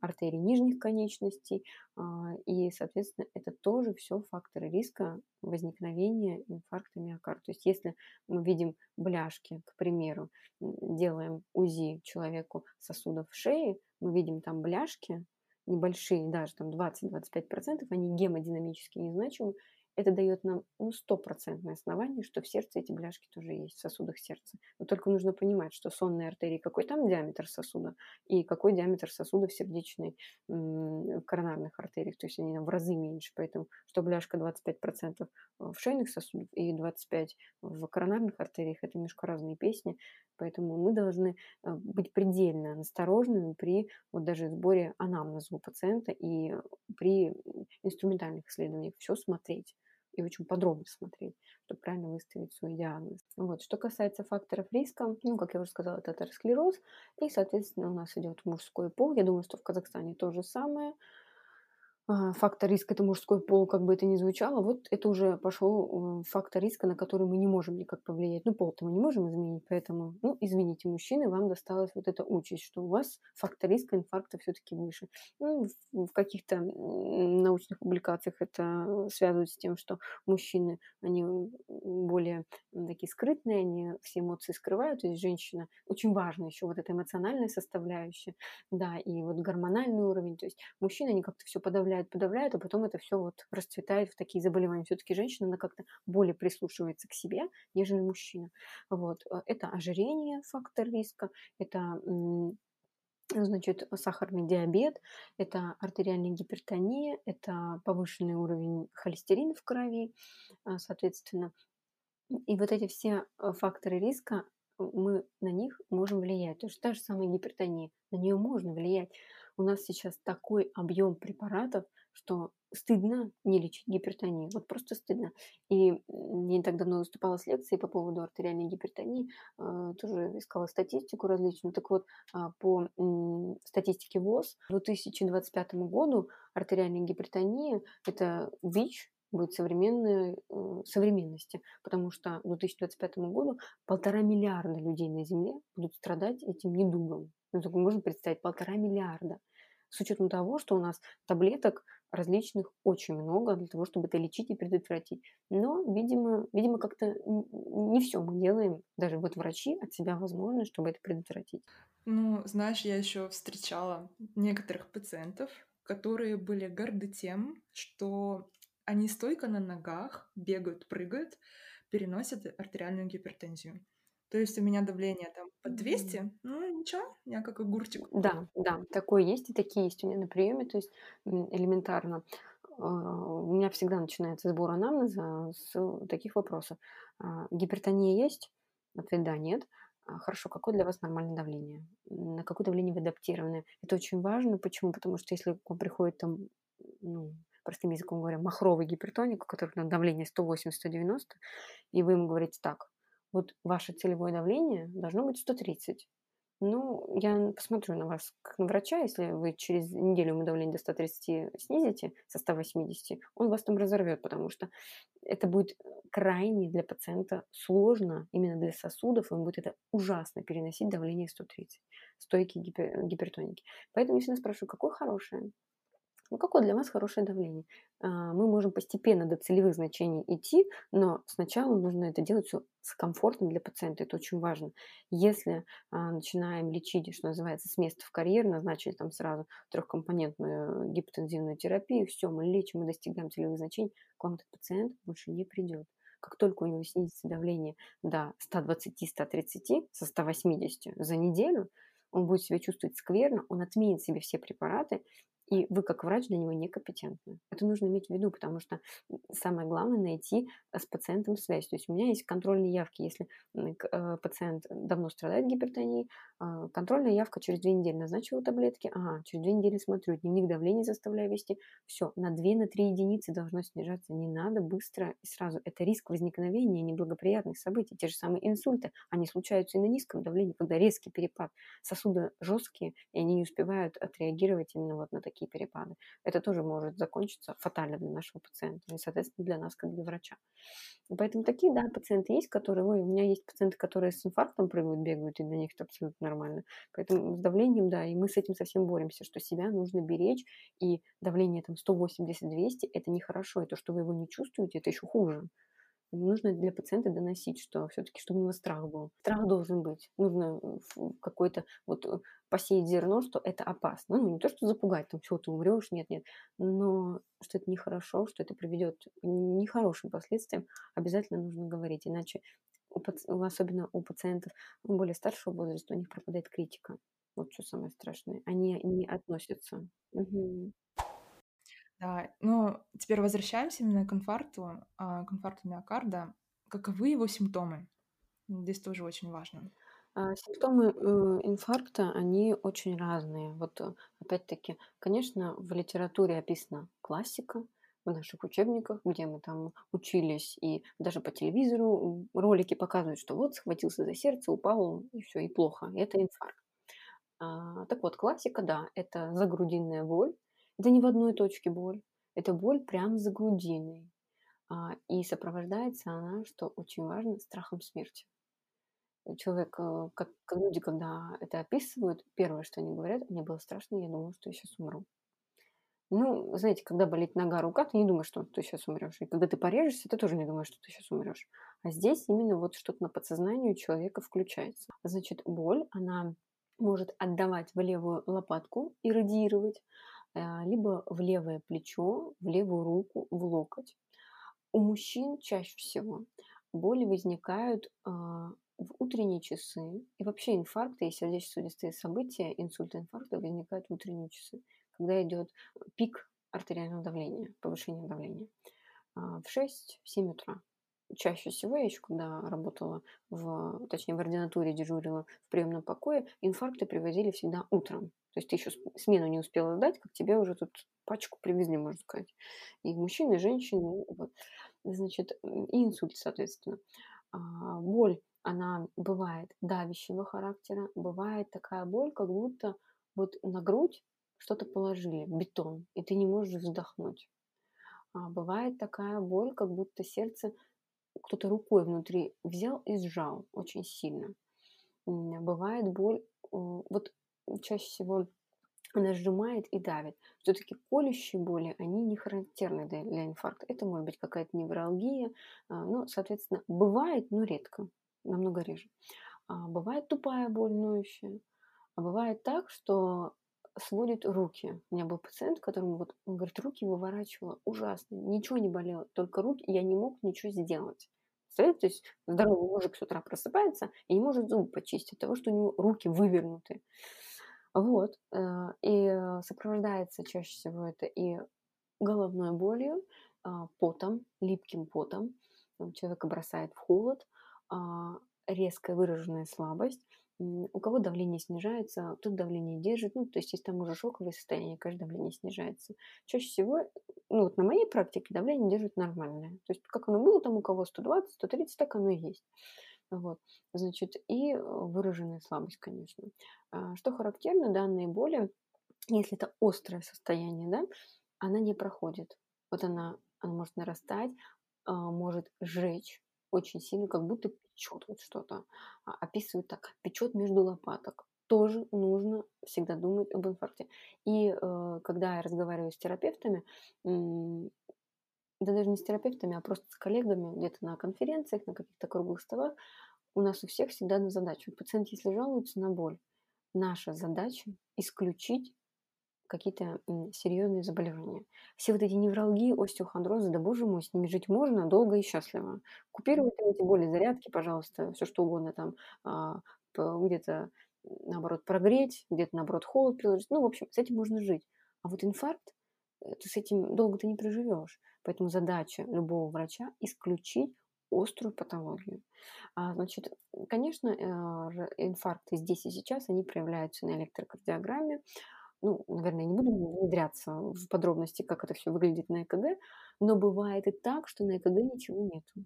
артерий нижних конечностей, а, и, соответственно, это тоже все факторы риска возникновения инфаркта миокарда. То есть если мы видим бляшки, к примеру, делаем УЗИ человеку сосудов шеи, мы видим там бляшки, небольшие, даже там 20-25%, они гемодинамически незначимы, это дает нам ну, стопроцентное основание, что в сердце эти бляшки тоже есть, в сосудах сердца. Но только нужно понимать, что сонные артерии, какой там диаметр сосуда и какой диаметр сосуда в сердечной, в коронарных артериях. То есть они в разы меньше. Поэтому, что бляшка 25% в шейных сосудах и 25% в коронарных артериях, это немножко разные песни. Поэтому мы должны э, быть предельно насторожными при вот даже сборе анамнеза у пациента и при инструментальных исследованиях. Все смотреть и очень подробно смотреть, чтобы правильно выставить свой диагноз. Вот. Что касается факторов риска, ну, как я уже сказала, это атеросклероз, и, соответственно, у нас идет мужской пол. Я думаю, что в Казахстане то же самое. А, фактор риска – это мужской пол, как бы это ни звучало, вот это уже пошел э, фактор риска, на который мы не можем никак повлиять. Ну, пол-то мы не можем изменить, поэтому, ну, извините, мужчины, вам досталась вот эта участь, что у вас фактор риска инфаркта все-таки выше. Ну, в каких-то научных публикациях это связывают с тем, что мужчины, они более такие скрытные, они все эмоции скрывают, то есть женщина, очень важна еще вот эта эмоциональная составляющая, да, и вот гормональный уровень, то есть мужчины, они как-то все подавляют подавляют, подавляют, а потом это все вот расцветает в такие заболевания. Все-таки женщина, она как-то более прислушивается к себе, нежели мужчина. Вот. Э, это ожирение, фактор риска, это значит, сахарный диабет, это артериальная гипертония, это повышенный уровень холестерина в крови, а, соответственно. И вот эти все э, факторы риска, мы на них можем влиять. То есть та же самая гипертония, на нее можно влиять. У нас сейчас такой объем препаратов, что стыдно не лечить гипертонию. Вот просто стыдно. И я не так давно выступала с лекцией по поводу артериальной гипертонии, э, тоже искала статистику различную. Так вот, а, по статистике ВОЗ к 2025 году артериальная гипертония – это ВИЧ, будет современной э, современности, потому что к 2025 году полтора миллиарда людей на Земле будут страдать этим недугом. Ну, только можно представить, полтора миллиарда. С учетом того, что у нас таблеток различных очень много для того, чтобы это лечить и предотвратить. Но, видимо, видимо как-то не все мы делаем, даже вот врачи от себя возможно, чтобы это предотвратить. Ну, знаешь, я еще встречала некоторых пациентов, которые были горды тем, что они стойко на ногах бегают, прыгают, переносят артериальную гипертензию. То есть у меня давление там под 200, ну ничего, я как огурчик. Да, да, такое есть, и такие есть у меня на приеме, то есть элементарно. А, у меня всегда начинается сбор анамнеза с таких вопросов. А, гипертония есть? Ответ да, нет. А, хорошо, какое для вас нормальное давление? На какое давление вы адаптированы? Это очень важно. Почему? Потому что если к вам приходит там, ну, простым языком говоря, махровый гипертоник, у которого давление 180-190, и вы ему говорите так, вот ваше целевое давление должно быть 130. Ну, я посмотрю на вас как на врача, если вы через неделю ему давление до 130 снизите со 180, он вас там разорвет, потому что это будет крайне для пациента сложно, именно для сосудов, он будет это ужасно переносить давление 130, стойкие гипер, гипертоники. Поэтому, я спрашиваю, какое хорошее, ну, какое для вас хорошее давление? А, мы можем постепенно до целевых значений идти, но сначала нужно это делать все с комфортом для пациента. Это очень важно. Если а, начинаем лечить, что называется, с места в карьер, назначили там сразу трехкомпонентную гипотензивную терапию, все, мы лечим, мы достигаем целевых значений, к вам этот пациент больше не придет. Как только у него снизится давление до 120-130 со 180 за неделю, он будет себя чувствовать скверно, он отменит себе все препараты, и вы как врач для него некомпетентны. Это нужно иметь в виду, потому что самое главное найти э, с пациентом связь. То есть у меня есть контрольные явки. Если э, пациент давно страдает гипертонией, а, контрольная явка через две недели назначила таблетки, ага, через две недели смотрю, дневник давления заставляю вести. Все, на 2-3 на единицы должно снижаться. Не надо быстро и сразу. Это риск возникновения неблагоприятных событий. Те же самые инсульты, они случаются и на низком давлении, когда резкий перепад. Сосуды жесткие, и они не успевают отреагировать именно вот на такие такие перепады. Это тоже может закончиться фатально для нашего пациента и, соответственно, для нас, как для врача. Поэтому такие, да, пациенты есть, которые, ой, у меня есть пациенты, которые с инфарктом прыгают, бегают, и для них это абсолютно нормально. Поэтому с давлением, да, и мы с этим совсем боремся, что себя нужно беречь, и давление там 180-200 – это нехорошо, и то, что вы его не чувствуете, это еще хуже нужно для пациента доносить, что все-таки, чтобы у него страх был. Страх должен быть. Нужно какой-то вот э, посеять зерно, что это опасно. Ну, не то, что запугать, там, все, ты умрешь, нет, нет, но что это нехорошо, что это приведет к нехорошим последствиям, обязательно нужно говорить, иначе у, особенно у пациентов более старшего возраста у них пропадает критика. Вот что самое страшное. Они не относятся. Угу. Да, ну, теперь возвращаемся именно к инфаркту, а, к инфаркту миокарда. Каковы его симптомы? Здесь тоже очень важно. А, симптомы э, инфаркта, они очень разные. Вот э, опять-таки, конечно, в литературе описана классика, в наших учебниках, где мы там учились, и даже по телевизору ролики показывают, что вот схватился за сердце, упал, и все, и плохо. Это инфаркт. А, так вот, классика, да, это загрудинная боль, это не в одной точке боль, это боль прямо за грудиной. А, и сопровождается она, что очень важно, страхом смерти. Человек, э, как, как люди, когда это описывают, первое, что они говорят, мне было страшно, я думала, что я сейчас умру. Ну, знаете, когда болит нога, рука, ты не думаешь, что ты сейчас умрешь. И когда ты порежешься, ты тоже не думаешь, что ты сейчас умрешь. А здесь именно вот что-то на подсознании у человека включается. Значит, боль, она может отдавать в левую лопатку и радиировать, а, либо в левое плечо, в левую руку, в локоть. У мужчин чаще всего боли возникают а, в утренние часы, и вообще инфаркты и сердечно-сосудистые события, инсульты, инфаркты возникают в утренние часы, когда идет пик артериального давления, повышение давления а, в 6-7 утра. Чаще всего я еще, когда работала в, точнее, в ординатуре дежурила в приемном покое, инфаркты привозили всегда утром. То есть ты еще смену не успела сдать, как тебе уже тут пачку привезли, можно сказать. И мужчины, и женщины. Вот. Значит, и инсульт, соответственно. А, боль, она бывает давящего характера, бывает такая боль, как будто вот на грудь что-то положили, бетон, и ты не можешь вздохнуть. А бывает такая боль, как будто сердце кто-то рукой внутри взял и сжал очень сильно. Бывает боль, э, вот чаще всего она сжимает и давит. Все-таки колющие боли, они не характерны для, для инфаркта. Это может быть какая-то невралгия. Ну, соответственно, бывает, но редко, намного реже. А бывает тупая боль ноющая. А бывает так, что сводит руки. У меня был пациент, которому вот, он говорит, руки выворачивало ужасно, ничего не болело, только руки, я не мог ничего сделать. Представляете, то есть здоровый мужик с утра просыпается и не может зубы почистить от того, что у него руки вывернуты. Вот. э, И э, сопровождается чаще всего это и головной болью, а, потом, липким потом. Человека бросает в холод, а, резкая выраженная слабость. У кого давление снижается, тут давление держит. Ну, то есть, если там уже шоковое состояние, конечно, давление снижается. Чаще всего, ну, вот на моей практике давление держит нормальное. То есть, как оно было там у кого 120, 130, так оно и есть. Вот. Значит, и э, выраженная слабость, конечно. А, Что характерно, данные боли, если это острое состояние, да, она не проходит. Вот она, она может нарастать, а, может жечь очень сильно, как будто печет вот что-то. А, Описывают так, печет между лопаток. Тоже нужно всегда думать об инфаркте. И э, когда я разговариваю с терапевтами, да даже не с терапевтами, а просто с коллегами где-то на конференциях, на каких-то круглых столах, у нас у всех всегда одна задача. Вот пациент, если жалуется на боль, наша задача исключить какие-то серьезные заболевания. Все вот эти невралгии, остеохондрозы, да боже мой, с ними жить можно долго и счастливо. Купировать эти боли, зарядки, пожалуйста, все что угодно там, а, где-то, наоборот, прогреть, где-то, наоборот, холод приложить. Ну, в общем, с этим можно жить. А вот инфаркт, э, ты с этим долго ты не проживешь. Поэтому задача любого врача исключить острую патологию. А, значит, конечно, р- инфаркты здесь и сейчас, они проявляются на электрокардиограмме. Ну, наверное, не буду внедряться в подробности, как это все выглядит на ЭКГ, но бывает и так, что на ЭКГ ничего нету.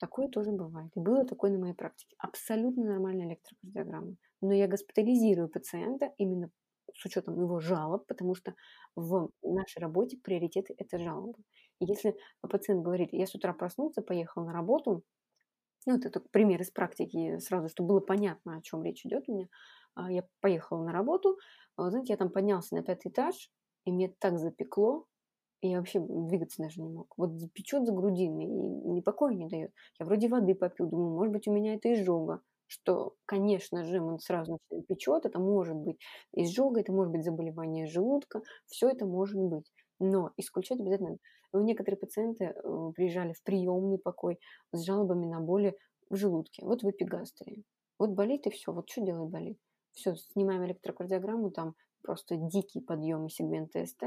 Такое тоже бывает. И было такое на моей практике. Абсолютно нормальная электрокардиограмма. Но я госпитализирую пациента именно с учетом его жалоб, потому что в нашей работе приоритеты– это жалобы. Если пациент говорит, я с утра проснулся, поехал на работу, ну, это только пример из практики сразу, чтобы было понятно, о чем речь идет у меня. А, Я поехала на работу, а, знаете, я там поднялся на пятый этаж, и мне так запекло, и я вообще двигаться даже не мог. Вот печет за грудиной, и ни покоя не дает. Я вроде воды попил, думаю, может быть, у меня это изжога. Что, конечно же, он сразу начинает печет, это может быть изжога, это может быть заболевание желудка, все это может быть. Но исключать обязательно. У некоторые пациенты э, приезжали в приемный покой с жалобами на боли в желудке. Вот в эпигастрии. Вот болит и все. Вот что делать болит? Все, снимаем электрокардиограмму, там просто дикий подъем сегмента СТ,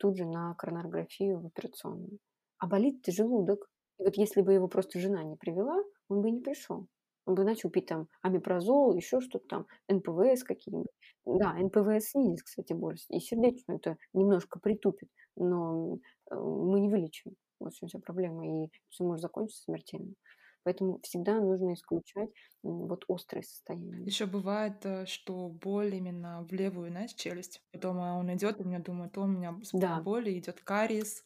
тут же на коронарографию в операционную. А болит желудок. И вот если бы его просто жена не привела, он бы и не пришел. Он бы начал пить там амипрозол, еще что-то там, НПВС какие-нибудь. Да, НПВС снизит, кстати, боль. И сердечную это немножко притупит, но э, мы не вылечим. Вот в чем вся проблема. И все может закончиться смертельно. Поэтому всегда нужно исключать вот острые состояния. Еще бывает, э, что боль именно в левую, знаешь, челюсть. Потом а, он идет, и меня думает, он у меня Да, боли, идет кариес,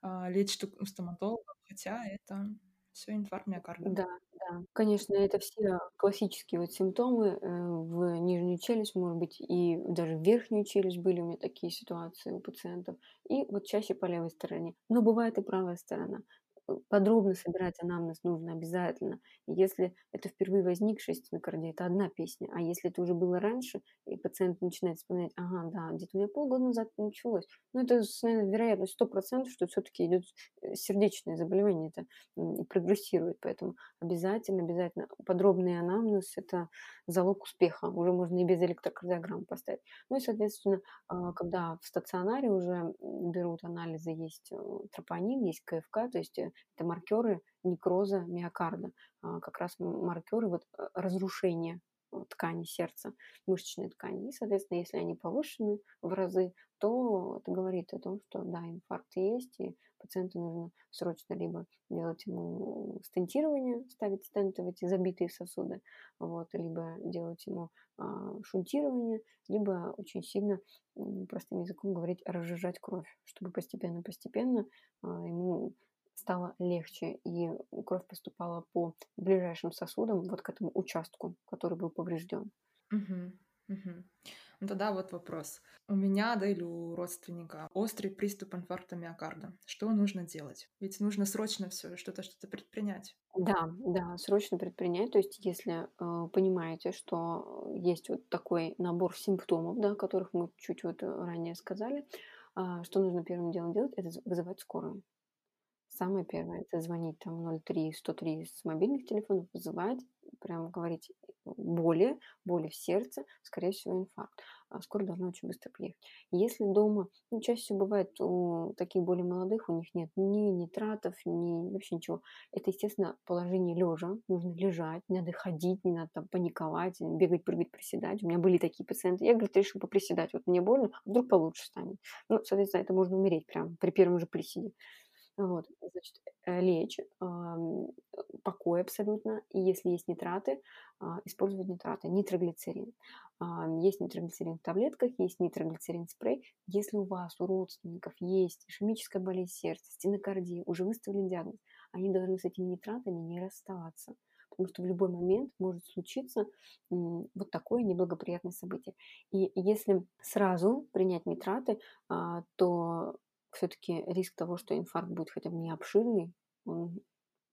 а, лечит у стоматолога, хотя это все инфаркт миокарда. да, да. Конечно, это все классические вот симптомы э, в нижнюю челюсть, может быть, и даже в верхнюю челюсть были у меня такие ситуации у пациентов. И вот чаще по левой стороне. Но бывает и правая сторона. Э, Подробно собирать анамнез нужно обязательно. Если это впервые возникшая стенокардия, это одна песня. А если это уже было раньше, и пациент начинает вспоминать, ага, да, где-то у меня полгода назад началось. Ну, это, наверное, вероятность 100%, что все-таки идет сердечное заболевание, это прогрессирует. Поэтому обязательно, обязательно подробный анамнез– это залог успеха. Уже можно и без электрокардиограммы поставить. Ну и, соответственно, а, когда в стационаре уже берут анализы, есть э, тропонин, есть КФК, то есть э, это маркеры некроза миокарда, а, как раз маркеры вот э, разрушения э, ткани сердца, мышечные ткани. И, соответственно, если они повышены в разы, то это говорит о том, что да, инфаркт есть, и пациенту нужно срочно либо делать ему стентирование, ставить стенты в эти забитые сосуды, вот, либо делать ему а, шунтирование, либо очень сильно, простым языком говорить, разжижать кровь, чтобы постепенно-постепенно а, ему стало легче, и кровь поступала по ближайшим сосудам, вот к этому участку, который был поврежден. Угу, угу. Ну тогда вот вопрос. У меня, да или у родственника острый приступ инфаркта миокарда. Что нужно делать? Ведь нужно срочно все что-то что-то предпринять. Да, да, срочно предпринять. То есть, если э, понимаете, что есть вот такой набор симптомов, да, о которых мы чуть вот ранее сказали, э, что нужно первым делом делать, это вызывать скорую. Самое первое- это звонить там 03 103 с мобильных телефонов, вызывать, прямо говорить боли, боли в сердце, скорее всего, инфаркт. А скорая должна очень быстро приехать. Если дома, ну, чаще всего бывает у таких более молодых, у них нет ни нитратов, ни вообще ничего. Это, естественно, положение лежа. Нужно лежать, не надо ходить, не надо там паниковать, бегать, прыгать, приседать. У меня были такие пациенты. Я, говорит, решил поприседать. Вот мне больно, а вдруг получше станет. Ну, соответственно, это можно умереть прямо при первом же приседе. Вот, значит, э, лечь, покой абсолютно. И если есть нитраты, а, использовать нитраты, нитроглицерин. Есть нитроглицерин в таблетках, есть нитроглицерин спрей. Если у вас, у родственников есть ишемическая болезнь сердца, стенокардия, уже выставлен диагноз, они должны с этими нитратами не расставаться потому что в любой момент может случиться вот такое неблагоприятное событие. И если сразу принять нитраты, а, то все-таки риск того, что инфаркт будет хотя бы не обширный, он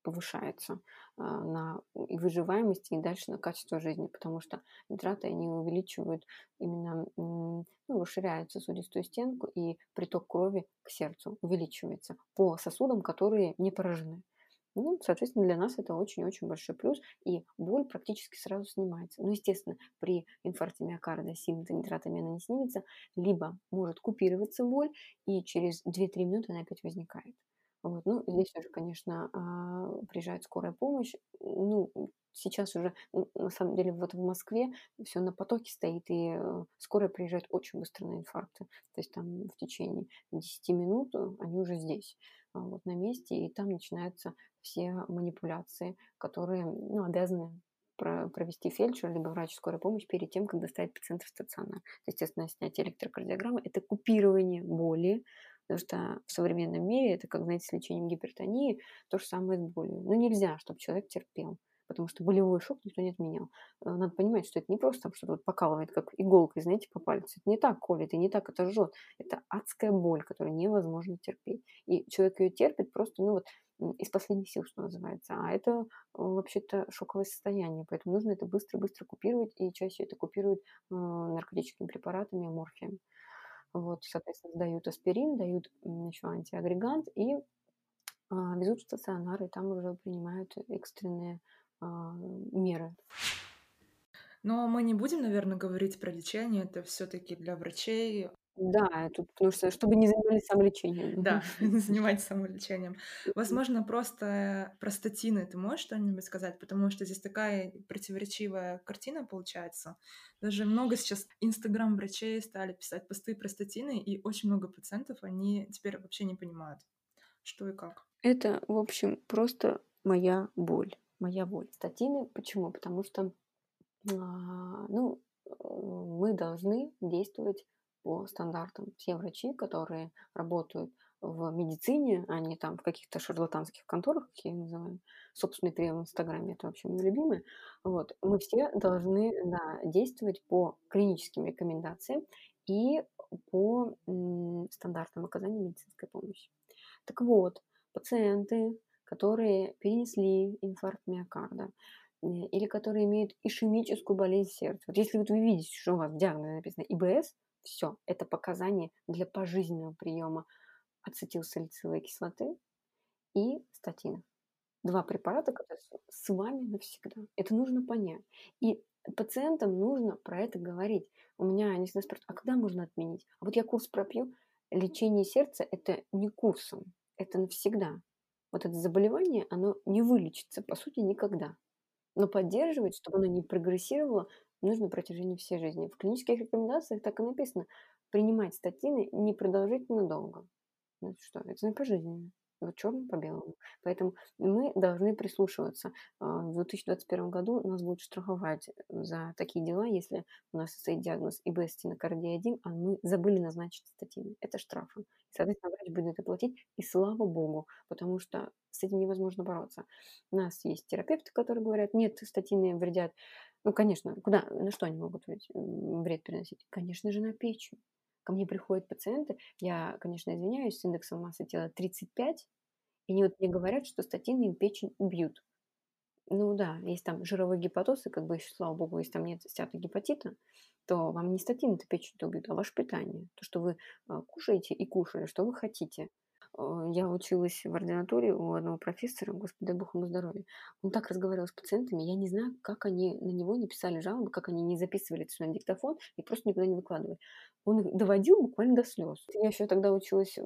повышается а, на и выживаемость, и дальше на качество жизни, потому что нитраты, они увеличивают именно, ну, расширяют сосудистую стенку, и приток крови к сердцу увеличивается по сосудам, которые не поражены. Ну, соответственно, для нас это очень-очень большой плюс, и боль практически сразу снимается. Ну, естественно, при инфаркте миокарда сильными нитратами она не снимется, либо может купироваться боль, и через 2-3 минуты она опять возникает. Вот. Ну, здесь уже, конечно, а, приезжает скорая помощь. Ну, сейчас уже, на самом деле, вот в Москве все на потоке стоит, и э, скорая приезжает очень быстро на инфаркты. То есть там в течение 10 минут э, они уже здесь, вот на месте, и там начинаются все манипуляции, которые ну, обязаны провести фельдшер либо врач скорой помощи перед тем, как доставить пациента в стационар. Естественно, снятие электрокардиограммы – это купирование боли, потому что в современном мире это, как, знаете, с лечением гипертонии, то же самое с болью. Но нельзя, чтобы человек терпел потому что болевой шок никто не отменял. Э, надо понимать, что это не просто там что-то вот покалывает, как иголкой, знаете, по пальцу. Это не так колет, и не так это жжет. Это адская боль, которую невозможно терпеть. И человек ее терпит просто, ну вот, из последних сил, что называется. А это э, вообще-то шоковое состояние, поэтому нужно это быстро-быстро купировать, и чаще это купируют э, наркотическими препаратами, морфием. Вот, соответственно, дают аспирин, дают еще антиагрегант и а, везут в стационар, и там уже принимают экстренные меры. Но мы не будем, наверное, говорить про лечение, это все-таки для врачей. Да, тут, потому что, чтобы не занимались самолечением. Да, не занимайтесь самолечением. Возможно, просто про статины ты можешь что-нибудь сказать? Потому что здесь такая противоречивая картина получается. Даже много сейчас инстаграм-врачей стали писать посты про статины, и очень много пациентов, они теперь вообще не понимают, что и как. Это, в общем, просто моя боль моя боль. Статины почему? Потому что а, ну, мы должны действовать по стандартам. Все врачи, которые работают в медицине, а не там в каких-то шарлатанских конторах, как я их называю, собственный прием в Инстаграме, это вообще мое любимое, вот, мы все должны да, действовать по клиническим рекомендациям и по м, стандартам оказания медицинской помощи. Так вот, пациенты, которые перенесли инфаркт миокарда э, или которые имеют ишемическую болезнь сердца. Вот если вот вы видите, что у вас в диагнозе написано ИБС, все, это показание для пожизненного приема ацетилсалициловой кислоты и статина. Два препарата, которые с вами навсегда. Это нужно понять. И пациентам нужно про это говорить. У меня они всегда спрашивают, а когда можно отменить? А вот я курс пропью. Лечение сердца – это не курсом, это навсегда вот это заболевание, оно не вылечится, по сути, никогда. Но поддерживать, чтобы оно не прогрессировало, нужно протяжении всей жизни. В клинических рекомендациях так и написано. Принимать статины непродолжительно долго. Ну, это что? Это не пожизненно. Вот черным по белому. Поэтому мы должны прислушиваться. А, в 2021 году нас будут штрафовать за такие дела, если у нас стоит диагноз ИБС стенокардия 1, а мы забыли назначить статины. Это штрафы. Соответственно, врач будет это платить, и слава богу, потому что с этим невозможно бороться. У нас есть терапевты, которые говорят, нет, статины вредят. Ну, конечно, куда, на что они могут вред переносить? Конечно же, на печень. Ко мне приходят пациенты, я, конечно, извиняюсь, с индексом массы тела 35, и они вот мне говорят, что статины им печень убьют. Ну да, есть там жировой гепатоз, и как бы слава богу, если там нет стеатогепатита, то вам не статины-то печень-то убьют, а ваше питание. То, что вы а, кушаете и кушали, что вы хотите – я училась в ординатуре у одного профессора, господи, дай бог ему здоровья. Он так разговаривал с пациентами, я не знаю, как они на него не писали жалобы, как они не записывали это на диктофон и просто никуда не выкладывали. Он их доводил буквально до слез. Я еще тогда училась э,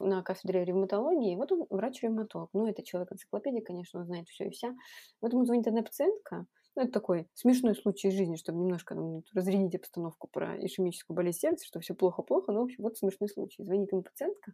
на кафедре ревматологии, вот он врач-ревматолог. Ну, это человек-энциклопедия, конечно, он знает все и вся. Вот ему звонит одна пациентка, ну, это такой смешной случай из жизни, чтобы немножко ну, разрядить обстановку про ишемическую болезнь сердца, что все плохо-плохо, но, в общем, вот смешной случай. Звонит ему пациентка,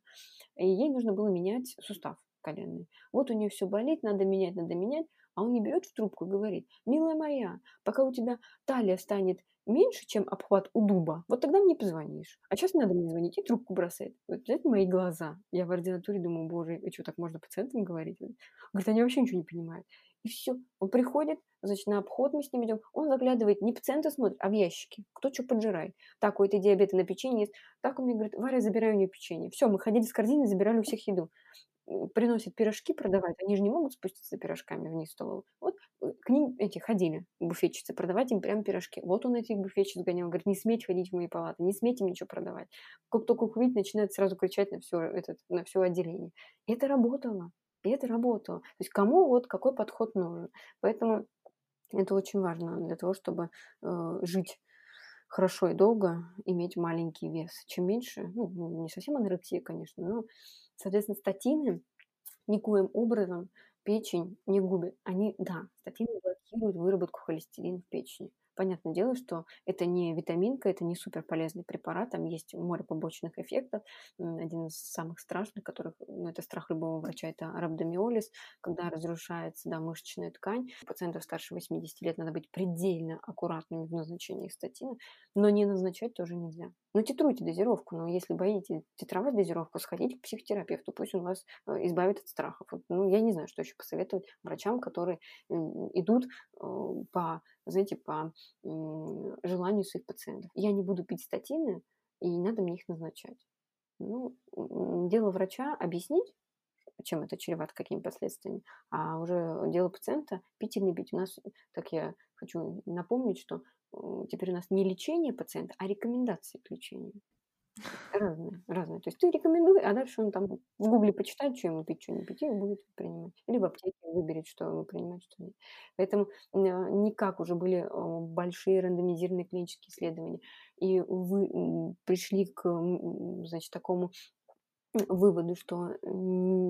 и ей нужно было менять сустав коленный. Вот у нее все болит, надо менять, надо менять, а он не берет в трубку и говорит, милая моя, пока у тебя талия станет меньше, чем обхват у дуба, вот тогда мне позвонишь. А сейчас надо мне звонить, и трубку бросает. Вот взять мои глаза. Я в ординатуре думаю, боже, и что, так можно пациентам говорить? Говорит, они вообще ничего не понимают. И все. Он приходит, значит, на обход мы с ним идем. Он заглядывает, не пациента смотрит, а в ящики. Кто что поджирает. Так, у этой диабета на печенье есть. Так он мне говорит, Варя, забирай у нее печенье. Все, мы ходили с корзиной, забирали у всех еду. Приносят пирожки продавать, они же не могут спуститься пирожками вниз в столовую. Вот э, к ним эти ходили, буфетчицы, продавать им прям пирожки. Вот он этих буфетчиц гонял, говорит, не смейте ходить в мои палаты, не смейте ничего продавать. Как только увидит, начинает сразу кричать на все, этот, на все отделение. Это работало. И это работало. То есть кому вот какой подход нужен. Поэтому это очень важно для того, чтобы э, жить хорошо и долго, иметь маленький вес. Чем меньше, ну, не совсем анорексия, конечно, но, соответственно, статины никоим образом печень не губят. Они, да, статины блокируют выработку холестерина в печени. Понятное дело, что это не витаминка, это не супер полезный препарат, там есть море побочных эффектов. Один из самых страшных, которых, ну, это страх любого врача, это рhabdomyolis, когда разрушается да, мышечная ткань. У пациентов старше 80 лет надо быть предельно аккуратными в назначении статина, но не назначать тоже нельзя. Ну, титруйте дозировку, но если боитесь титровать дозировку, сходите к психотерапевту, пусть он вас э, избавит от страхов. Ну, я не знаю, что еще посоветовать врачам, которые идут э, по, знаете, по желанию своих пациентов. Я не буду пить статины, и надо мне их назначать. Ну, дело врача объяснить, чем это чревато, какими последствиями, а уже дело пациента пить или не пить. У нас, так я хочу напомнить, что теперь у нас не лечение пациента, а рекомендации к лечению. Разные, разные. То есть ты рекомендуй, а дальше он там в гугле почитает, что ему пить, что не пить, и будет принимать. Или в аптеке выберет, что ему принимать, что нет. Поэтому никак уже были большие рандомизированные клинические исследования. И вы пришли к значит, такому выводу, что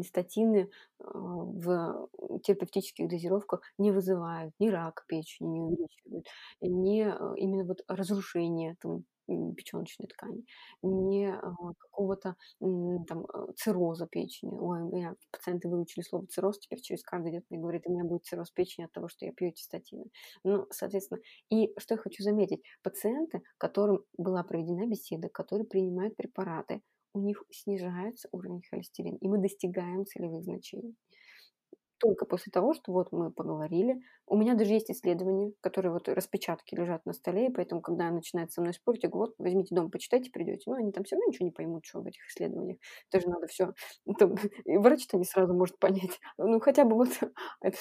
статины а, в терапевтических дозировках не вызывают ни рак печени, не увеличивают, а, именно вот разрушение там, печеночной ткани, не а, какого-то там цирроза печени. Ой, у меня пациенты выучили слово цирроз, теперь через каждый идет и говорит, у меня будет цирроз печени от того, что я пью эти статины. Ну, соответственно, и что я хочу заметить, пациенты, которым была проведена беседа, которые принимают препараты, у них снижается уровень холестерина, и мы достигаем целевых значений. Только после того, что вот мы поговорили. У меня даже есть исследования, которые вот распечатки лежат на столе, и поэтому, когда она начинает со мной спорить, я говорю, вот возьмите дом, почитайте, придете. Ну, они там все равно ничего не поймут, что в этих исследованиях. Тоже надо все. И врач-то не сразу может понять. Ну, хотя бы вот это,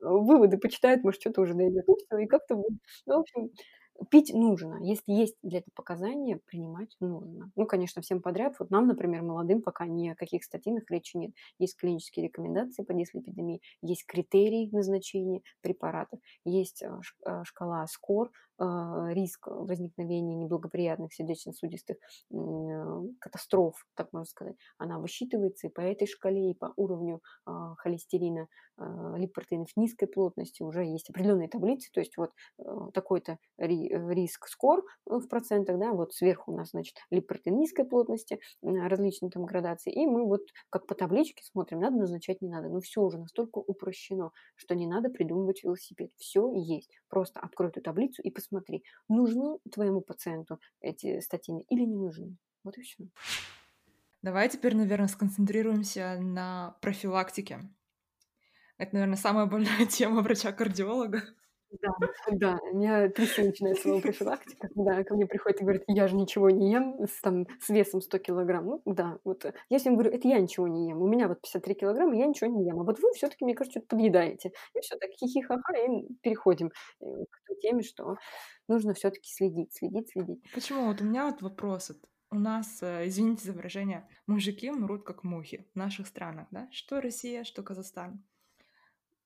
выводы почитает, может, что-то уже дойдет. И и как-то... Ну, в общем, Пить нужно. Если есть для этого показания, принимать нужно. Ну, конечно, всем подряд. Вот нам, например, молодым, пока ни о каких статинах речи нет. Есть клинические рекомендации по дислепидемии, есть критерии назначения препаратов, есть э, э, шкала СКОР, риск возникновения неблагоприятных сердечно-сосудистых катастроф, так можно сказать, она высчитывается и по этой шкале, и по уровню а, холестерина, а, липопротеинов низкой плотности. Уже есть определенные таблицы, то есть вот э, такой-то риск скор в процентах, да, вот сверху у нас, значит, липопротеин низкой плотности, различные там градации, и мы вот как по табличке смотрим, надо назначать, не надо, но все уже настолько упрощено, что не надо придумывать велосипед, все есть, просто открой эту таблицу и посмотри, нужны твоему пациенту эти статины или не нужны, вот и все. Давай теперь, наверное, сконцентрируемся на профилактике. Это, наверное, самая больная тема врача-кардиолога. Да, да, у меня трясти начинает слово профилактика, когда ко мне приходит и говорит, я же ничего не ем с, там, с весом 100 килограмм. Ну, да, вот я всем говорю, это я ничего не ем, у меня вот 53 килограмма, я ничего не ем, а вот вы все-таки, мне кажется, что-то подъедаете. И все так хихи-ха-ха, и переходим э, к теме, что нужно все-таки следить, следить, следить. Почему? Вот у меня вот вопрос. У нас, э, извините за выражение, мужики мрут как мухи в наших странах, да? Что Россия, что Казахстан.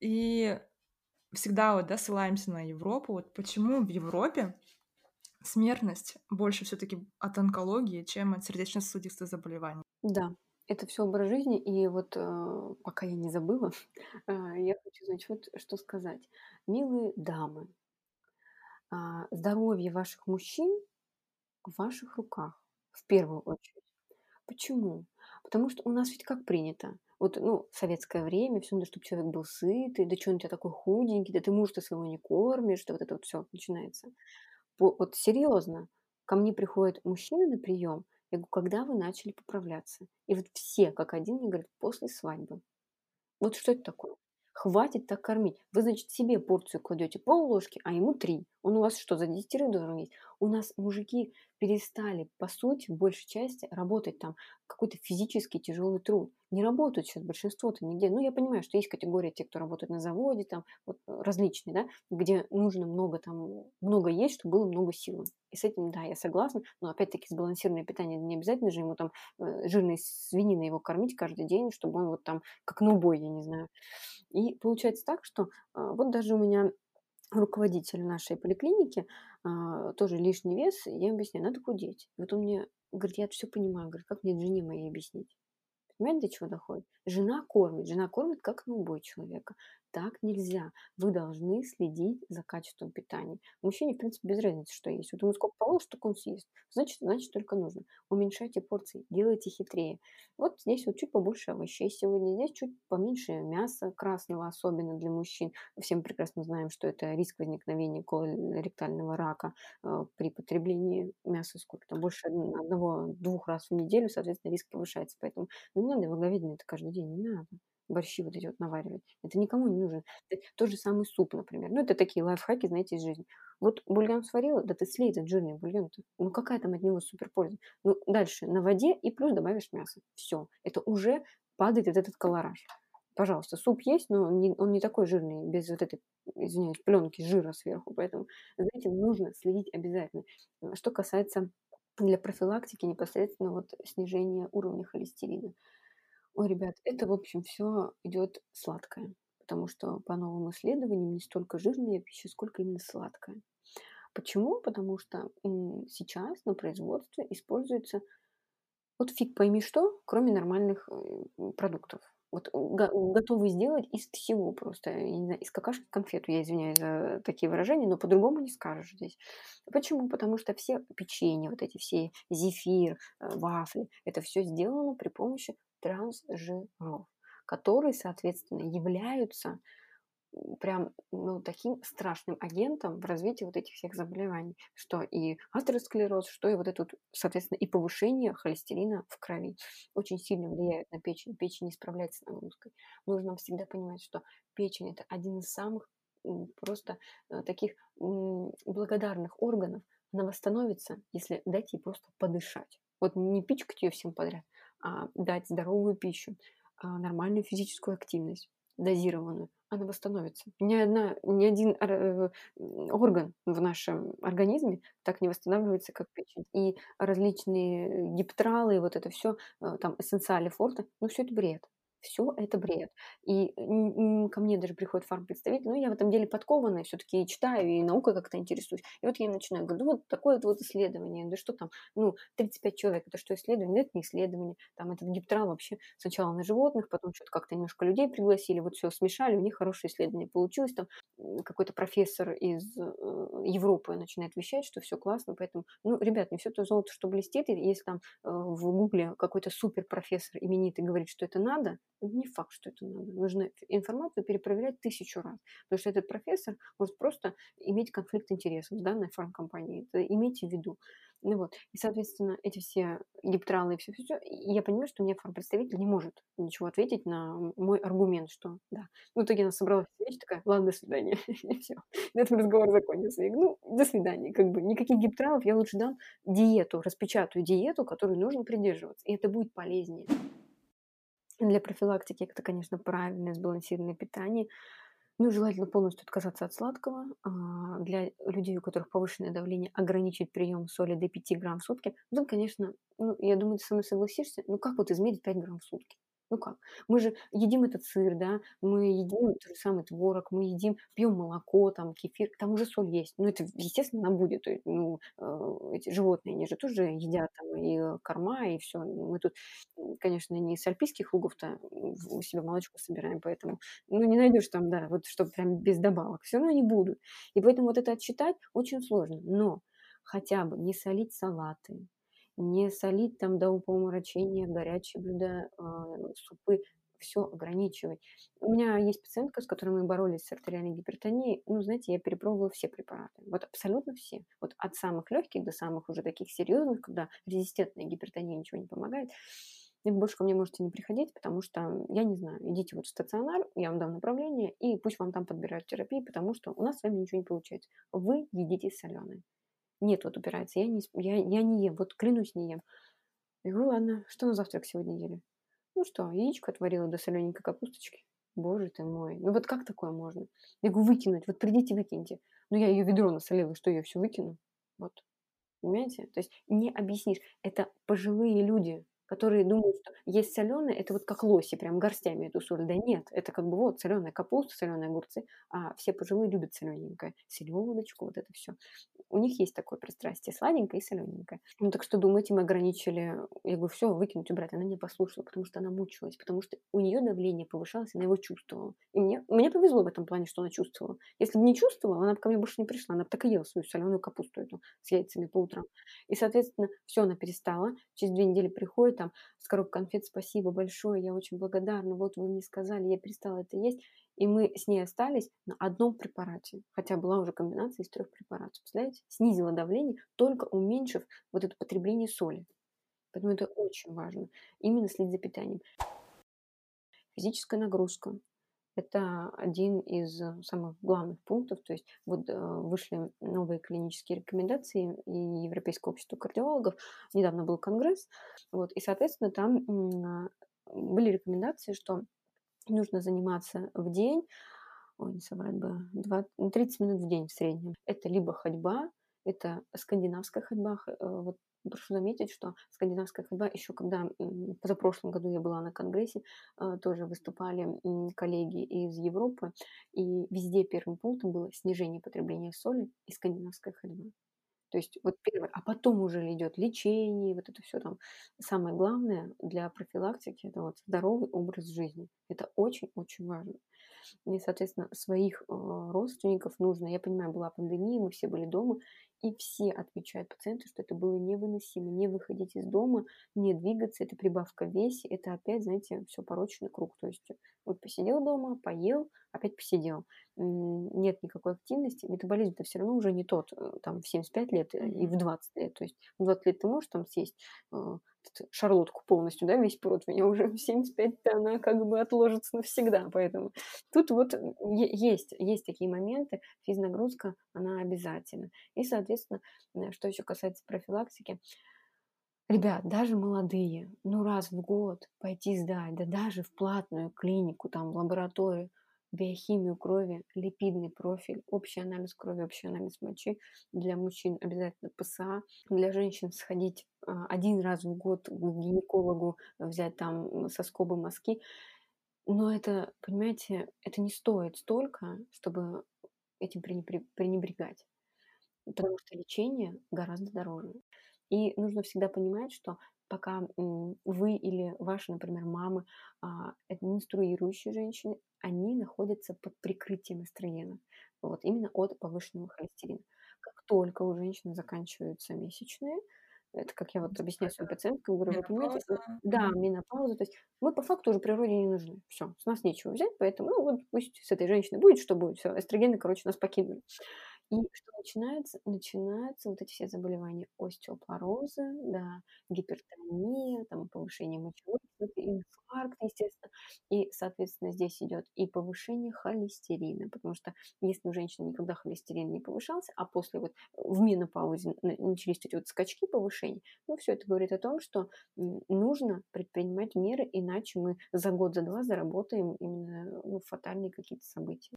И всегда вот, да, ссылаемся на Европу. Вот почему в Европе смертность больше все-таки от онкологии, чем от сердечно-сосудистых заболеваний? Да, это все образ жизни, и вот э, пока я не забыла, э, я хочу, значит, вот что сказать. Милые дамы, э, здоровье ваших мужчин в ваших руках в первую очередь. Почему? Потому что у нас ведь как принято? Вот, ну, советское время, все надо, чтобы человек был сытый, да что он у тебя такой худенький, да ты муж-то своего не кормишь, да вот это вот все начинается. Вот серьезно, ко мне приходят мужчины на прием, я говорю, когда вы начали поправляться? И вот все, как один, мне говорят, после свадьбы. Вот что это такое? Хватит так кормить. Вы, значит, себе порцию кладете пол ложки, а ему три. Он у вас что, за десятерых должен есть? У нас мужики перестали, по сути, в большей части работать там какой-то физический тяжелый труд. Не работают сейчас большинство-то нигде. Ну, я понимаю, что есть категория тех, кто работает на заводе, там вот, различные, да, где нужно много там, много есть, чтобы было много сил. И с этим, да, я согласна, но опять-таки сбалансированное питание, не обязательно же ему там э, жирной свининой его кормить каждый день, чтобы он вот там, как нубой, я не знаю. И получается так, что а, вот даже у меня руководитель нашей поликлиники, а, тоже лишний вес, я объясняю, надо худеть. Вот он мне говорит, я все понимаю, говорит, как мне жене моей объяснить? Понимаете, до чего доходит? Жена кормит, жена кормит как любой человека. Так нельзя. Вы должны следить за качеством питания. Мужчине, в принципе, без разницы, что есть. Вот ему сколько положишь, так он съест. Значит, значит, только нужно. Уменьшайте порции, делайте хитрее. Вот здесь вот чуть побольше овощей сегодня, здесь чуть поменьше мяса красного, особенно для мужчин. Все мы прекрасно знаем, что это риск возникновения колоректального рака э, при потреблении мяса сколько там больше одного-двух раз в неделю, соответственно, риск повышается. Поэтому ну, не надо говядину это каждый день, не надо борщи вот эти вот наваривать. Это никому не нужно. Это тот же самый суп, например. Ну, это такие лайфхаки, знаете, из жизни. Вот бульон сварила, да ты слей этот жирный бульон. -то. Ну, какая там от него супер польза? Ну, дальше на воде и плюс добавишь мясо. Все. Это уже падает этот колораж. Пожалуйста, суп есть, но не, он не такой жирный, без вот этой, извиняюсь, пленки жира сверху. Поэтому за этим нужно следить обязательно. Что касается для профилактики непосредственно вот снижения уровня холестерина. Ой, ребят, это, в общем, все идет сладкое, потому что по новым исследованиям не столько жирная пища, сколько именно сладкая. Почему? Потому что сейчас на производстве используется вот фиг пойми что, кроме нормальных э, продуктов. Вот готовы сделать из всего просто, не знаю, из какашек конфету, я извиняюсь за такие выражения, но по-другому не скажешь здесь. Почему? Потому что все печенье, вот эти все зефир, э, вафли, это все сделано при помощи трансжиров, которые, соответственно, являются прям ну, таким страшным агентом в развитии вот этих всех заболеваний, что и атеросклероз, что и вот это, соответственно, и повышение холестерина в крови очень сильно влияет на печень. Печень не справляется с нагрузкой. Нужно всегда понимать, что печень – это один из самых просто э, таких благодарных органов. Она восстановится, если дать ей просто подышать. Вот не пичкать ее всем подряд, дать здоровую пищу, а нормальную физическую активность, дозированную, она восстановится. Ни, одна, ни один э, орган в нашем организме так не восстанавливается, как печень. И различные гиптралы, вот это все, э, там, эссенциали форта, ну, все это бред. Все это бред. И ко мне даже приходит фармпредставитель, ну, я в этом деле подкованная, все-таки читаю, и наука как-то интересуюсь. И вот я начинаю, говорю, ну, вот такое вот исследование, да что там, ну, 35 человек, это что, исследование? Это не исследование. Там этот гиптрал вообще сначала на животных, потом что-то как-то немножко людей пригласили, вот все смешали, у них хорошее исследование получилось. Там какой-то профессор из э, Европы начинает вещать, что все классно, поэтому, ну, ребят, не все то золото, что блестит, и если там э, в Гугле какой-то супер профессор именитый говорит, что это надо, не факт, что это надо. Нужно информацию перепроверять тысячу раз. Потому что этот профессор может просто иметь конфликт интересов в данной фармкомпании. Это имейте в виду. Ну вот. И, соответственно, эти все гиптралы и все, все, все. Я понимаю, что мне фармпредставитель не может ничего ответить на мой аргумент, что да. Ну, в итоге она собралась вещь такая, ладно, до свидания. и все. На этом разговор закончился. Ну, до свидания. Как бы никаких гиптралов, я лучше дам диету, распечатаю диету, которой нужно придерживаться. И это будет полезнее. Для профилактики это, конечно, правильное сбалансированное питание. Ну, желательно полностью отказаться от сладкого. А, для людей, у которых повышенное давление, ограничить прием соли до 5 грамм в сутки. Тут, конечно, ну, я думаю, ты со мной согласишься. Ну, как вот измерить 5 грамм в сутки? Ну как? Мы же едим этот сыр, да, мы едим тот же самый творог, мы едим, пьем молоко, там, кефир, там уже соль есть. Ну, это, естественно, она будет. Ну, э, эти животные, они же тоже едят там и корма, и все. Мы тут, конечно, не с альпийских лугов-то у себя молочко собираем, поэтому, ну, не найдешь там, да, вот чтобы прям без добавок. Все равно не будут. И поэтому вот это отсчитать очень сложно. Но хотя бы не солить салаты, не солить там до упомрачения горячие блюда, а, супы, все ограничивать. У меня есть пациентка, с которой мы боролись с артериальной гипертонией. Ну, знаете, я перепробовала все препараты. Вот абсолютно все. Вот от самых легких до самых уже таких серьезных, когда резистентная гипертония ничего не помогает. И больше ко мне можете не приходить, потому что, я не знаю, идите вот в стационар, я вам дам направление, и пусть вам там подбирают терапию, потому что у нас с вами ничего не получается. Вы едите соленое. Нет, вот упирается. Я не, я, я не ем, вот клянусь, не ем. Я говорю, ладно, что на завтрак сегодня ели? Ну что, яичко отварила до солененькой капусточки. Боже ты мой, ну вот как такое можно? Я говорю, выкинуть, вот придите, выкиньте. Ну я ее ведро насолила, что я все выкину? Вот. Понимаете? То есть не объяснишь. Это пожилые люди, которые думают, что есть соленое, это вот как лоси, прям горстями эту соль. Да нет, это как бы вот соленая капуста, соленые огурцы, а все пожилые любят солененькое, селедочку, вот это все. У них есть такое пристрастие, сладенькое и солененькое. Ну так что думаете, мы ограничили, я говорю, все, выкинуть, убрать. Она не послушала, потому что она мучилась, потому что у нее давление повышалось, она его чувствовала. И мне, мне повезло в этом плане, что она чувствовала. Если бы не чувствовала, она бы ко мне больше не пришла, она бы так и ела свою соленую капусту эту с яйцами по утрам. И, соответственно, все, она перестала. Через две недели приходит, там, с коробкой конфет, спасибо большое, я очень благодарна, вот вы мне сказали, я перестала это есть. И мы с ней остались на одном препарате, хотя была уже комбинация из трех препаратов. Представляете? Снизила давление, только уменьшив вот это потребление соли. Поэтому это очень важно. Именно следить за питанием. Физическая нагрузка. Это один из э, самых главных пунктов. То есть вот э, вышли новые клинические рекомендации и Европейского общества кардиологов. Недавно был конгресс. Вот, и, соответственно, там были рекомендации, что нужно заниматься в день, ой, не соврать бы, 20, 30 минут в день в среднем. Это либо ходьба, это скандинавская ходьба. Э, вот прошу заметить, что скандинавская ходьба, еще когда позапрошлом году я была на конгрессе, а, тоже выступали коллеги из Европы, и везде первым пунктом было снижение потребления соли и скандинавская ходьба. То есть вот первое, а потом уже идет лечение, вот это все там. Самое главное для профилактики – это вот здоровый образ жизни. Это очень-очень важно. И, соответственно, своих э, родственников нужно, я понимаю, была пандемия, мы все были дома, и все отмечают пациенты, что это было невыносимо. Не выходить из дома, не двигаться, это прибавка в весе, это опять, знаете, все порочный круг. То есть вот посидел дома, поел, опять посидел. Нет никакой активности. Метаболизм-то все равно уже не тот, э, там, в 75 лет э, и в 20 лет. То есть в 20 лет ты можешь там съесть э, шарлотку полностью, да, весь противень, а уже в 75 она как бы отложится навсегда. Поэтому тут вот есть, есть такие моменты, физнагрузка, она обязательна. И, соответственно, что еще касается профилактики, Ребят, даже молодые, ну раз в год пойти сдать, да даже в платную клинику, там, в лабораторию, биохимию крови, липидный профиль, общий анализ крови, общий анализ мочи. Для мужчин обязательно ПСА. Для женщин сходить а, один раз в год к гинекологу, взять там соскобы мазки. Но это, понимаете, это не стоит столько, чтобы этим пренебре пренебрегать, потому что лечение гораздо дороже. И нужно всегда понимать, что пока, вы или ваши, например, мамы, а, менструирующие женщины, они находятся под прикрытием эстрогена. Вот именно от повышенного холестерина. Как только у женщины заканчиваются месячные, это как я вот объясняю своим пациенткам, говорю: "Вы понимаете, да, менопауза, то есть мы по факту уже природе не нужны. Всё, с нас нечего взять, поэтому, ну, вот пусть с этой женщиной будет, что будет. Всё, эстрогены, короче, нас покинули". И что начинается? Начинаются вот эти все заболевания: остеопорозы, да, гипертония, там, повышение мочевой инфаркт, естественно. И, соответственно, здесь идет и повышение холестерина, потому что если у женщины никогда холестерин не повышался, а после вот в менопаузе на начались эти вот скачки повышения, ну, всё это говорит о том, что, нужно предпринимать меры, иначе мы за год, за 2 заработаем именно, ну, фатальные какие-то события.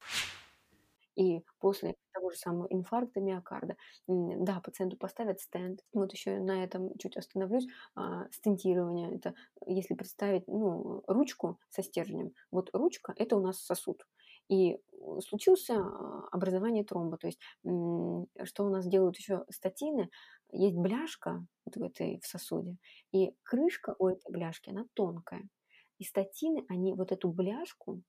И после того же самого инфаркта миокарда, да, пациенту поставят стенд. Вот еще на этом чуть остановлюсь. А, стентирование- это если представить, ну, ручку со стержнем. Вот ручка- это у нас сосуд. И, э, случился, а, образование тромба. То есть, что у нас делают еще статины? Есть бляшка вот в этой в сосуде, и крышка у этой бляшки, она тонкая. И статины, они вот эту бляшку,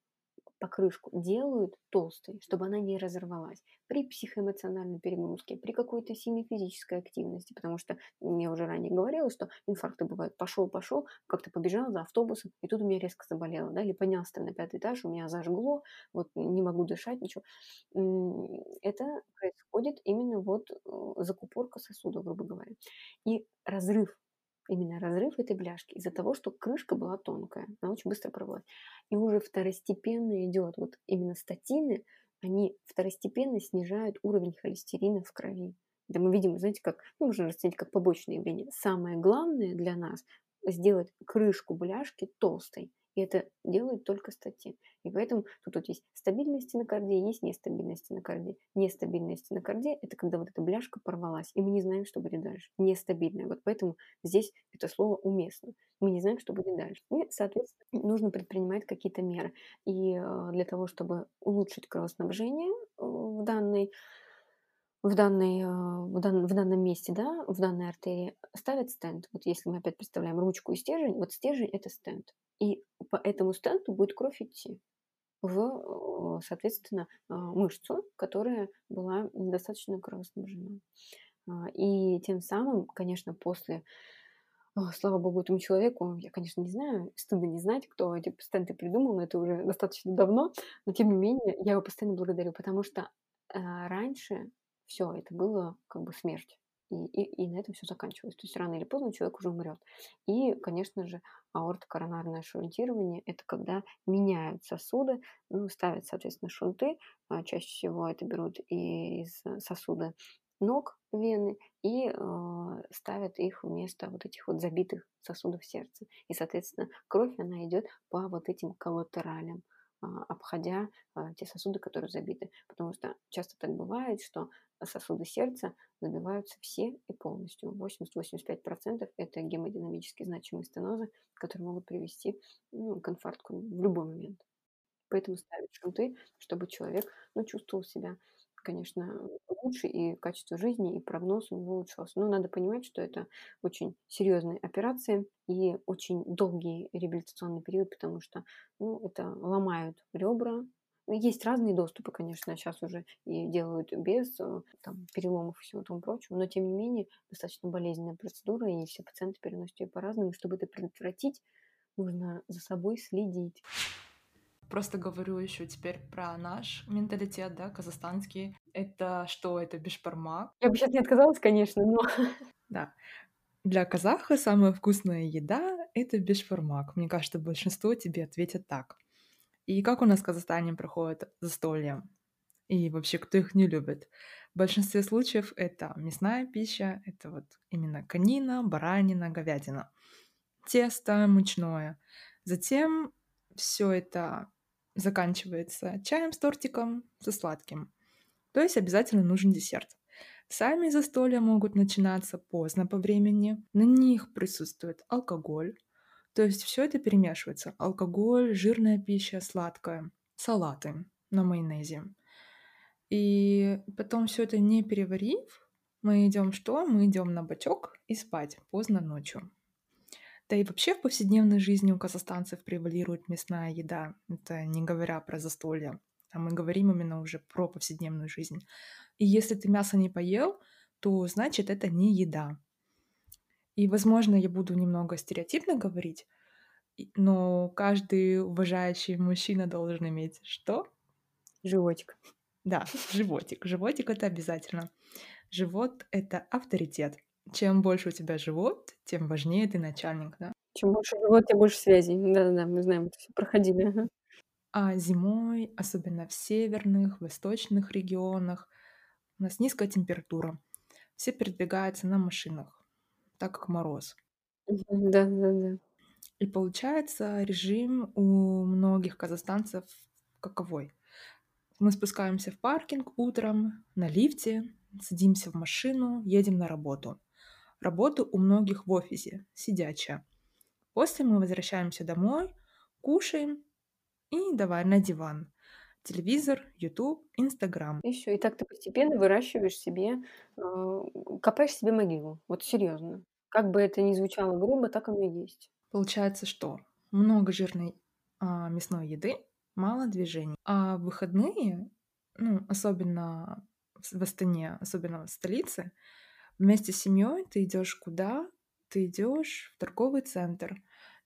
покрышку делают толстой, чтобы она не разорвалась при психоэмоциональной перегрузке, при какой-то сильной физической активности. Потому что, я уже ранее говорила, что инфаркты бывают: пошел пошел, как-то побежал за автобусом, и тут у меня резко заболело, да, или поднялся там на 5 этаж, у меня зажгло, вот не могу дышать, ничего. Это происходит именно вот, э, закупорка сосудов, грубо говоря. И разрыв, именно разрыв этой бляшки из-за того, что крышка была тонкая, она очень быстро порвалась. И уже второстепенно идет вот именно статины, они второстепенно снижают уровень холестерина в крови. Да мы видим, знаете, как, ну, можно расценить как побочное явление. Самое главное для нас- сделать крышку бляшки толстой, и это делает только статин. И поэтому тут вот есть стабильная стенокардия, есть нестабильная стенокардия. Нестабильная стенокардия- это когда вот эта бляшка порвалась, и мы не знаем, что будет дальше. Нестабильная. Вот поэтому здесь это слово уместно. Мы не знаем, что будет дальше. И, соответственно, нужно предпринимать какие-то меры. И, э, для того, чтобы улучшить кровоснабжение, э, в данной в данной, э, в дан в данном месте, да, в данной артерии, ставят стенд. Вот если мы опять представляем ручку и стержень, вот стержень- это стенд. И по этому стенту будет кровь идти в, э, соответственно, э, мышцу, которая была недостаточно кровоснабжена. А, и тем самым, конечно, после, слава богу, этому человеку, я, конечно, не знаю, стыдно не знать, кто эти стенты придумал, но это уже достаточно давно, но тем не менее я его постоянно благодарю, потому что, раньше всё, это было как бы смерть. И и и на этом всё заканчивалось. То есть рано или поздно человек уже умрет. И, конечно же, аортокоронарное шунтирование- это когда меняют сосуды, ну, ставят, соответственно, шунты. А, чаще всего это берут из сосуда ног, вены, и, э, ставят их вместо вот этих вот забитых сосудов сердца. И, соответственно, кровь, она идет по вот этим коллатералям, обходя, а, те сосуды, которые забиты. Потому что часто так бывает, что сосуды сердца забиваются все и полностью. 80-85 % это гемодинамически значимые стенозы, которые могут привести, ну, к инфаркту в любой момент. Поэтому ставят шунты, чтобы человек, ну, чувствовал себя, конечно, лучше, и качество жизни, и прогноз у него улучшался. Но надо понимать, что это очень серьезные операции и очень долгий реабилитационный период, потому что, ну, это ломают ребра. Ну, есть разные доступы, конечно, щас уже и делают без, э, там, переломов и всего тому прочего, но тем не менее достаточно болезненная процедура, и все пациенты переносят её по-разному. Чтобы это предотвратить, нужно за собой следить. Просто говорю еще теперь про наш менталитет, да, казахстанский. Это что? Это бешбармак. Я бы щас не отказалась, конечно, но Да. Для казаха самая вкусная еда- это бешбармак. Мне кажется, большинство тебе ответят так. И как у нас в Казахстане проходит застолья? И вообще, кто их не любит? В большинстве случаев это мясная пища, это вот именно конина, баранина, говядина, тесто мучное. Затем всё это заканчивается чаем с тортиком, со сладким. То есть обязательно нужен десерт. Сами застолья могут начинаться поздно по времени, на них присутствует алкоголь, То есть все это перемешивается: алкоголь, жирная пища, сладкое, салаты на майонезе. И потом все это не переварив, мы идем что? Мы идем на бочок и спать поздно ночью. Да и вообще в повседневной жизни у казахстанцев превалирует мясная еда. Это не говоря про застолье, а мы говорим именно уже про повседневную жизнь. И если ты мясо не поел, то значит это не еда. И, возможно, я буду немного стереотипно говорить, но каждый уважающий мужчина должен иметь что? Животик. Да, животик. Животик это обязательно. Живот это авторитет. Чем больше у тебя живот, тем важнее ты начальник, да. Чем больше живот, тем больше связей. Да-да-да, мы знаем, это все проходили. Ага. А зимой, особенно в северных, восточных регионах, у нас низкая температура. Все передвигаются на машинах, так как мороз. Да-да-да. И получается режим у многих казахстанцев каковой? Мы спускаемся в паркинг утром на лифте, садимся в машину, едем на работу. Работа у многих в офисе, сидячая. После мы возвращаемся домой, кушаем и давай на диван. Телевизор, YouTube, Инстаграм. И все. И так ты постепенно выращиваешь себе, э, копаешь себе могилу. Вот серьезно. Как бы это ни звучало грубо, так оно и есть. Получается, что много жирной а, мясной еды, мало движений. А в выходные, ну, особенно в Астане, особенно в столице, вместе с семьей ты идешь куда? Ты идешь в торговый центр,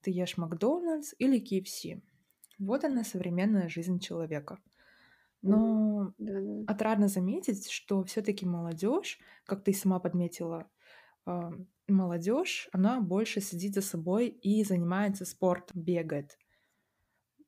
ты ешь Макдональдс или KFC. Вот она современная жизнь человека. Но Да-да. отрадно заметить, что все-таки молодежь, как ты сама подметила, а, молодежь, она больше сидит за собой и занимается спортом, бегает.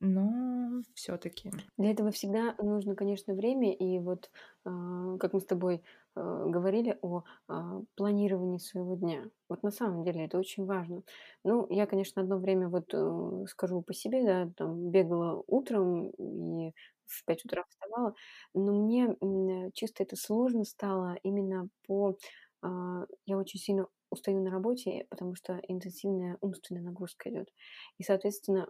Но все-таки. Для этого всегда нужно, конечно, время. И вот, а, как мы с тобой а, говорили о а, планировании своего дня. Вот на самом деле это очень важно. Ну, я, конечно, одно время вот э, скажу по себе, да, там бегала утром и в 5 утра вставала, но мне чисто это сложно стало именно по... Я очень сильно устаю на работе, потому что интенсивная умственная нагрузка идет. И, соответственно,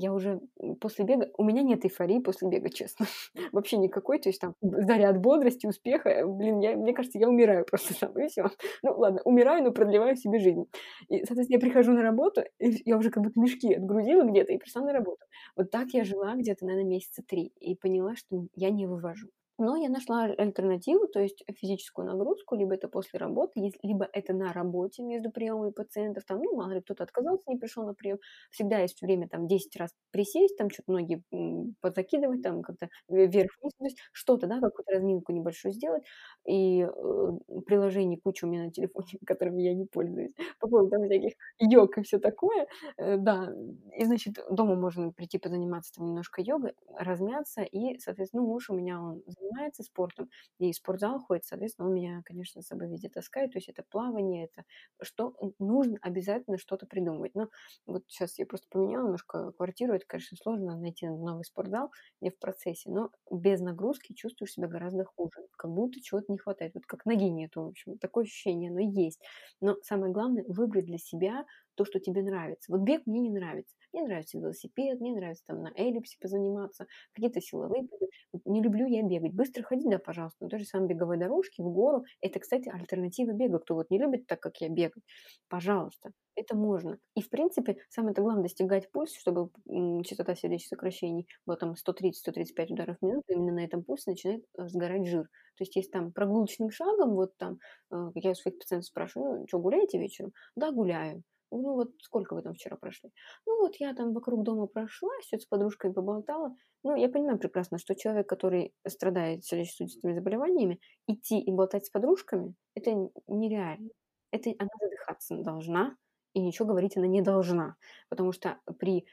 я уже после бега... У меня нет эйфории после бега, честно. Вообще никакой. То есть там заряд бодрости, успеха. Блин, я, мне кажется, я умираю просто там, и все. Ну, ладно, умираю, но продлеваю себе жизнь. И, соответственно, я прихожу на работу, и я уже как будто мешки отгрузила где-то и пришла на работу. Вот так я жила где-то, наверное, месяца три. И поняла, что я не вывожу. Но я нашла альтернативу, то есть физическую нагрузку, либо это после работы, либо это на работе между приемами пациентов, там, ну, мало ли кто-то отказался, не пришел на прием, всегда есть время там 10 раз присесть, там что-то ноги подзакидывать, там как-то вверх-вниз, то есть что-то, да, какую-то разминку небольшую сделать, и э, приложений куча у меня на телефоне, которыми я не пользуюсь, по поводу там всяких йог и все такое, э, да, и, значит, дома можно прийти позаниматься там немножко йогой, размяться, и, соответственно, ну, муж у меня, он занимается спортом и спортзал ходит, соответственно, он меня, конечно, с собой везде таскает, то есть это плавание, это что нужно обязательно что-то придумывать. Но вот сейчас я просто поменяла немножко квартиру, это, конечно, сложно найти новый спортзал, я в процессе, но без нагрузки чувствуешь себя гораздо хуже, как будто чего-то не хватает, вот как ноги нету, в общем, такое ощущение, оно есть. Но самое главное, выбрать для себя то, что тебе нравится. Вот бег мне не нравится. Мне нравится велосипед, мне нравится там на эллипсе позаниматься, какие-то силовые. Не люблю я бегать. Быстро ходить, да, пожалуйста. Но тоже самые беговые дорожки в гору. Это, кстати, альтернатива бега. Кто вот не любит так, как я бегать, пожалуйста, это можно. И, в принципе, самое главное достигать пульс, чтобы частота сердечных сокращений была там 130-135 ударов в минуту. Именно на этом пульсе начинает э, сгорать жир. То есть, есть там прогулочным шагом, вот там, э, я у своих пациентов спрашиваю, ну, что, гуляете вечером? Да, гуляю. Ну вот сколько вы там вчера прошли? Ну вот я там вокруг дома прошла, все с подружкой поболтала. Ну, я понимаю прекрасно, что человек, который страдает сердечно-сосудистыми заболеваниями, идти и болтать с подружками, это нереально. Это она задыхаться должна, и ничего говорить она не должна. Потому что при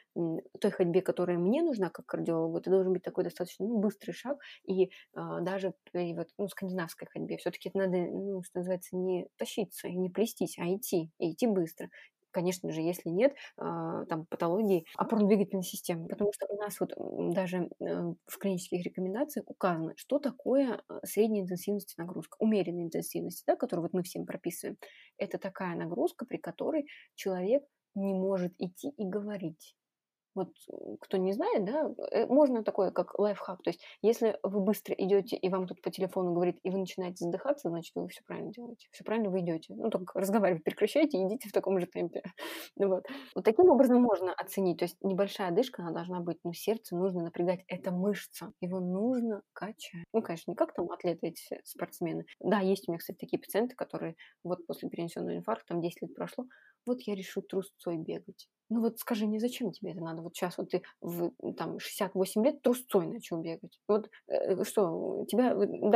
той ходьбе, которая мне нужна как кардиологу, это должен быть такой достаточно ну, быстрый шаг. И э, даже при вот, ну, скандинавской ходьбе все-таки надо, ну, что называется, не тащиться и не плестись, а идти. И идти быстро конечно же, если нет а, там патологии опорно-двигательной системы. Потому что у нас вот даже э, в клинических рекомендациях указано, что такое э, средняя интенсивность нагрузка, умеренная интенсивность, да, которую вот мы всем прописываем. Это такая нагрузка, при которой человек не может идти и говорить. Вот кто не знает, да, э, можно такое, как лайфхак. То есть, если вы быстро идете, и вам тут по телефону говорит, и вы начинаете задыхаться, значит, вы все правильно делаете. Все правильно вы идете. Ну, только разговаривать прекращайте идите в таком же темпе. Ну вот. вот таким образом можно оценить. То есть, небольшая дышка, она должна быть, но сердце нужно напрягать. Это мышца. Его нужно качать. Ну, конечно, не как там атлеты эти спортсмены. Да, есть у меня, кстати, такие пациенты, которые вот после перенесенного инфаркта, там 10 лет прошло, вот я решу трусцой бегать. Ну вот скажи мне, зачем тебе это надо? Вот сейчас вот ты в там 68 лет трусцой начал бегать. Вот э, что, тебя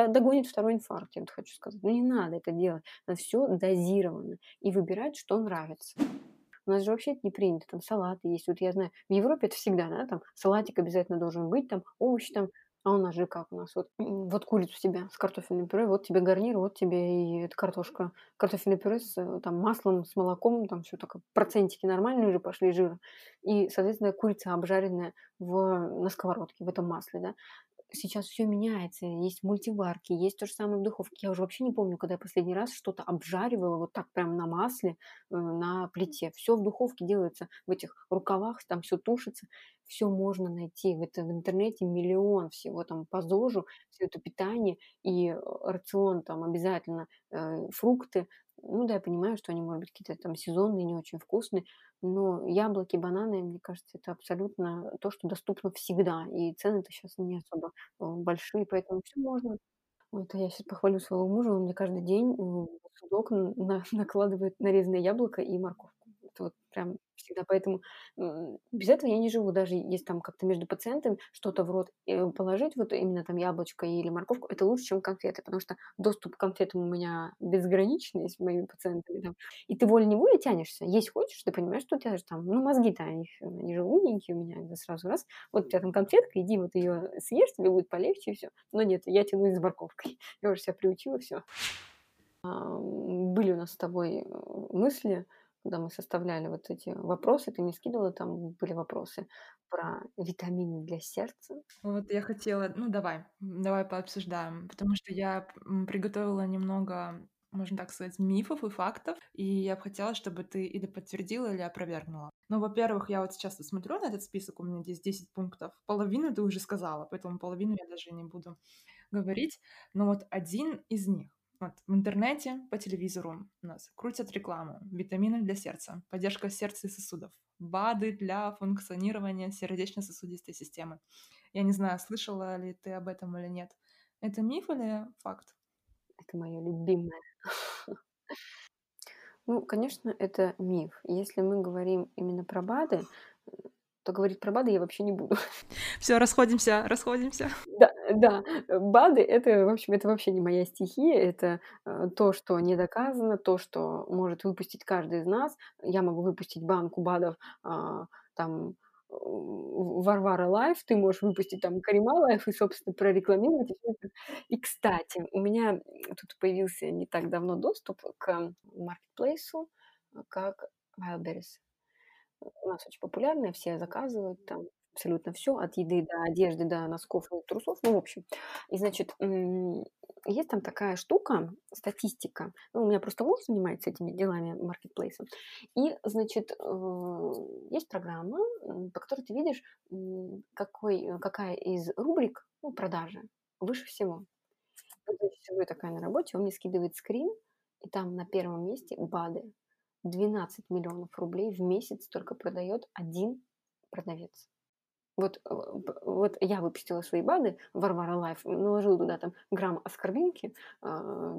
догонит второй инфаркт, я вот хочу сказать. Ну не надо это делать. Надо все дозированно и выбирать, что нравится. У нас же вообще это не принято, там салаты есть. Вот я знаю, в Европе это всегда, да, там салатик обязательно должен быть, там овощи там а у нас же как у нас? Вот, вот курицу тебе с картофельным пюре, вот тебе гарнир, вот тебе и картошка. Картофельное пюре с э, там, маслом, с молоком, там все так, процентики нормальные уже пошли жира. И, соответственно, курица обжаренная в, на сковородке, в этом масле, да сейчас все меняется, есть мультиварки, есть то же самое в духовке. Я уже вообще не помню, когда я последний раз что-то обжаривала вот так прям на масле, э, на плите. Все в духовке делается, в этих рукавах, там все тушится, все можно найти. В, это, в интернете миллион всего там по ЗОЖу, все это питание и э, рацион там обязательно э, фрукты. Ну да, я понимаю, что они, может быть, какие-то там сезонные, не очень вкусные, но яблоки, бананы, мне кажется, это абсолютно то, что доступно всегда. И цены-то сейчас не особо э, большие, поэтому все можно. Вот, я сейчас похвалю своего мужа, он мне каждый день в судок на, накладывает нарезанное яблоко и морковку. Это вот прям всегда. Поэтому без этого я не живу. Даже если там как-то между пациентами что-то в рот э, положить, вот именно там яблочко или морковку, это лучше, чем конфеты, потому что доступ к конфетам у меня безграничный с моими пациентами. Там. И ты волей-неволей тянешься. Есть хочешь, ты понимаешь, что у тебя же там, ну, мозги-то, они, они же умненькие у меня, это сразу раз. Вот у тебя там конфетка, иди вот ее съешь, тебе будет полегче и все. Но нет, я тянусь с морковкой. Я уже себя приучила, все. Были у нас с тобой э, мысли, когда мы составляли вот эти вопросы, ты мне скидывала, там были вопросы про витамины для сердца. Вот я хотела, ну давай, давай пообсуждаем, потому что я приготовила немного можно так сказать, мифов и фактов, и я бы хотела, чтобы ты или подтвердила, или опровергнула. Ну, во-первых, я вот сейчас смотрю на этот список, у меня здесь 10 пунктов, половину ты уже сказала, поэтому половину я даже не буду говорить, но вот один из них вот, в интернете, по телевизору у нас крутят рекламу. Витамины для сердца, поддержка сердца и сосудов, БАДы для функционирования сердечно-сосудистой системы. Я не знаю, слышала ли ты об этом или нет. Это миф или факт? Это мое любимое. Ну, конечно, это миф. Если мы говорим именно про БАДы, то говорить про БАДы я вообще не буду. Все, расходимся, расходимся. Да, да, БАДы это, в общем, это вообще не моя стихия, это э, то, что не доказано, то, что может выпустить каждый из нас. Я могу выпустить банку БАДов, а, там, Варвара Life, ты можешь выпустить там Карима Life и, собственно, прорекламировать. И, кстати, у меня тут появился не так давно доступ к маркетплейсу, как Wildberries у нас очень популярная, все заказывают там абсолютно все, от еды до одежды, до носков и трусов, ну, в общем. И, значит, есть там такая штука, статистика. Ну, у меня просто муж занимается этими делами маркетплейса. И, значит, э, есть программа, по которой ты видишь, какой, какая из рубрик ну, продажи выше всего. Вот, значит, сижу такая на работе, он мне скидывает скрин, и там на первом месте БАДы. 12 миллионов рублей в месяц только продает один продавец. Вот, э, вот я выпустила свои БАДы, Варвара Life, наложила туда там грамм аскорбинки, э,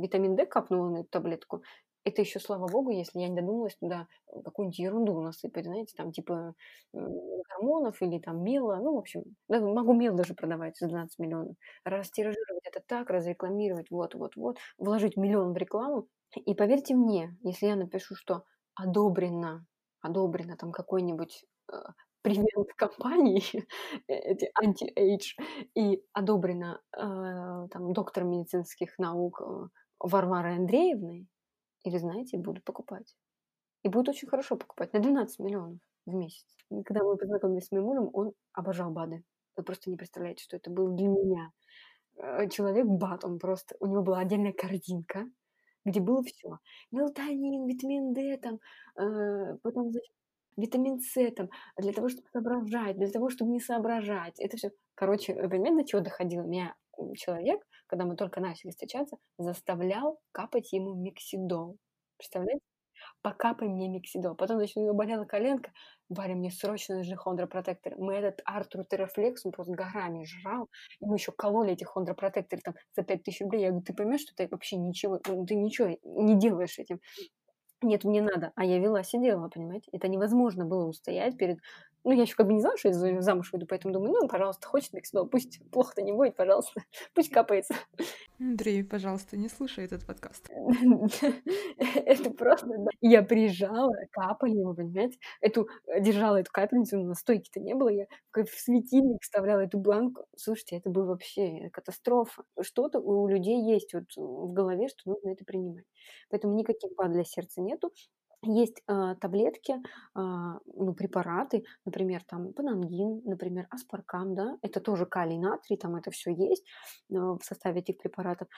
витамин D капнула на эту таблетку. Это еще, слава богу, если я не додумалась туда какую-нибудь ерунду насыпать, знаете, там типа гормонов или там мела, ну, в общем, да, могу мел даже продавать за 12 миллионов. Растиражировать это так, разрекламировать, вот-вот-вот, вложить миллион в рекламу. И поверьте мне, если я напишу, что одобрено, одобрено там какой-нибудь э, привет компании, эти anti-age, и одобрено э, там доктор медицинских наук э, Варварой Андреевной, и вы знаете, будут покупать. И будут очень хорошо покупать, на 12 миллионов в месяц. И когда мы познакомились с моим мужем, он обожал БАДы. Вы просто не представляете, что это был для меня. Э, человек БАД, он просто, у него была отдельная картинка, где было все. Мелатонин, витамин D, там, э, потом, значит, витамин С там, для того, чтобы соображать, для того, чтобы не соображать. Это все. Короче, понимаете, до чего доходило? Меня человек, когда мы только начали встречаться, заставлял капать ему миксидол. Представляете? покапай мне миксидол. Потом, значит, у него болела коленка, Варя, мне срочно нужны хондропротекторы. Мы этот Артур Терафлекс, он просто горами жрал, и мы еще кололи эти хондропротекторы там за 5000 рублей. Я говорю, ты поймешь, что ты вообще ничего, ну, ты ничего не делаешь этим. Нет, мне надо. А я вела, сидела, понимаете? Это невозможно было устоять перед ну, я еще как бы не знала, что я замуж выйду, поэтому думаю, ну, пожалуйста, хочет миксидол, пусть плохо-то не будет, пожалуйста, пусть капается. Андрей, пожалуйста, не слушай этот подкаст. Это просто, да. Я приезжала, капали его, понимаете? Эту, держала эту капельницу, но стойки-то не было, я в светильник вставляла эту банку. Слушайте, это был вообще катастрофа. Что-то у людей есть вот в голове, что нужно это принимать. Поэтому никаких бад для сердца нету. Есть э, таблетки, э, ну, препараты, например, там панангин, например, аспаркам, да, это тоже калий, натрий, там это все есть э, в составе этих препаратов,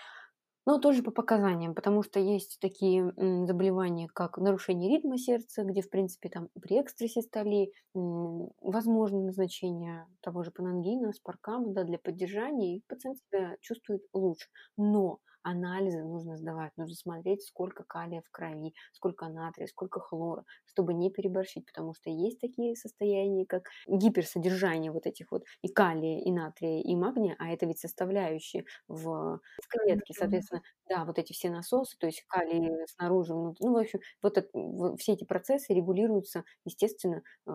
но тоже по показаниям, потому что есть такие м, заболевания, как нарушение ритма сердца, где, в принципе, там при экстрасистолии м, возможно назначение того же панангина, аспаркама, да, для поддержания, и пациент себя чувствует лучше. Но анализы нужно сдавать, нужно смотреть, сколько калия в крови, сколько натрия, сколько хлора, чтобы не переборщить, потому что есть такие состояния, как гиперсодержание вот этих вот и калия, и натрия, и магния, а это ведь составляющие в, в клетке, соответственно, да, вот эти все насосы, то есть калий снаружи, внутри, ну, в общем, вот это, все эти процессы регулируются, естественно, э,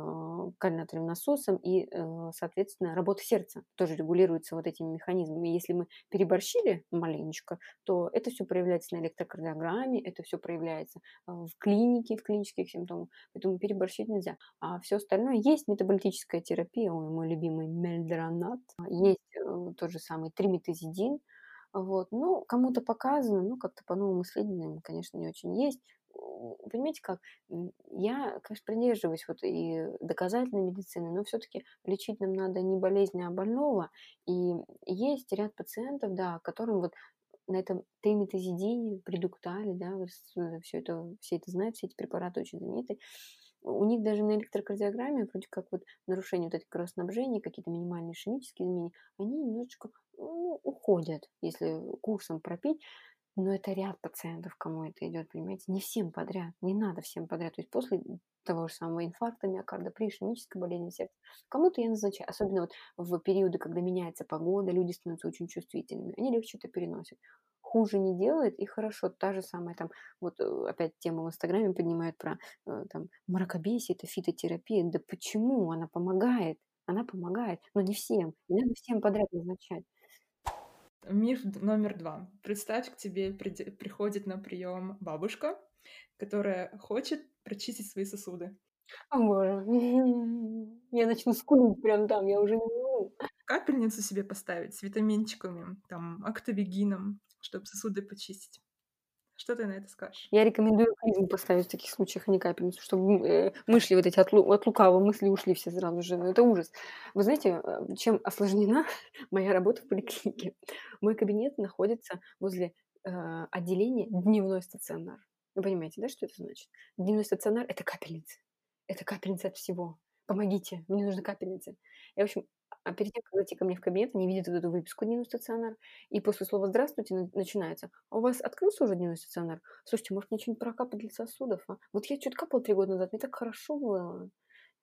калий-натриевым насосом, и, э, соответственно, работа сердца тоже регулируется вот этими механизмами. Если мы переборщили маленечко, то это все проявляется на электрокардиограмме, это все проявляется а, в клинике, в клинических симптомах, поэтому переборщить нельзя. А все остальное есть метаболитическая терапия, ой, мой любимый мельдронат, а, есть э, тот же самый триметазидин, вот. Ну, кому-то показано, ну, как-то по новым исследованиям, конечно, не очень есть. Понимаете как? Я, конечно, придерживаюсь вот и доказательной медицины, но все-таки лечить нам надо не болезнь, а больного. И есть ряд пациентов, да, которым вот на этом триметазидине, предуктале, да, вот все это, все это знают, все эти препараты очень знамениты. У них даже на электрокардиограмме, вроде как вот нарушение вот этих кровоснабжения, какие-то минимальные ишемические изменения, они немножечко ну, уходят, если курсом пропить. Но это ряд пациентов, кому это идет, понимаете, не всем подряд, не надо всем подряд. То есть после того же самого инфаркта миокарда, при ишемической болезни сердца, кому-то я назначаю, особенно вот в периоды, когда меняется погода, люди становятся очень чувствительными, они легче это переносят. Хуже не делает, и хорошо, та же самая там, вот э, опять тему в Инстаграме поднимают про э, там мракобесие, это фитотерапия, да почему она помогает? Она помогает, но не всем, не надо всем подряд назначать. Миф номер два. Представь, к тебе приходит на прием бабушка, которая хочет прочистить свои сосуды. О боже, я начну скулить прям там, я уже не могу. Капельницу себе поставить с витаминчиками, там, актовегином, чтобы сосуды почистить. Что ты на это скажешь? Я рекомендую клизму поставить в таких случаях, а не капельницу, чтобы э, мысли вот эти от, от лукавого мысли ушли все сразу же. Ну, это ужас. Вы знаете, э, чем осложнена моя работа в поликлинике? Мой кабинет находится возле э, отделения дневной стационар. Вы понимаете, да, что это значит? Дневной стационар – это капельница. Это капельница от всего. Помогите, мне нужны капельницы. И, в общем, а перед тем, как зайти ко мне в кабинет, они видят вот эту выписку дневной стационар, и после слова «здравствуйте» начинается. А у вас открылся уже дневной стационар? Слушайте, может, мне что-нибудь прокапать для сосудов? А? Вот я что-то капал три года назад, мне так хорошо было.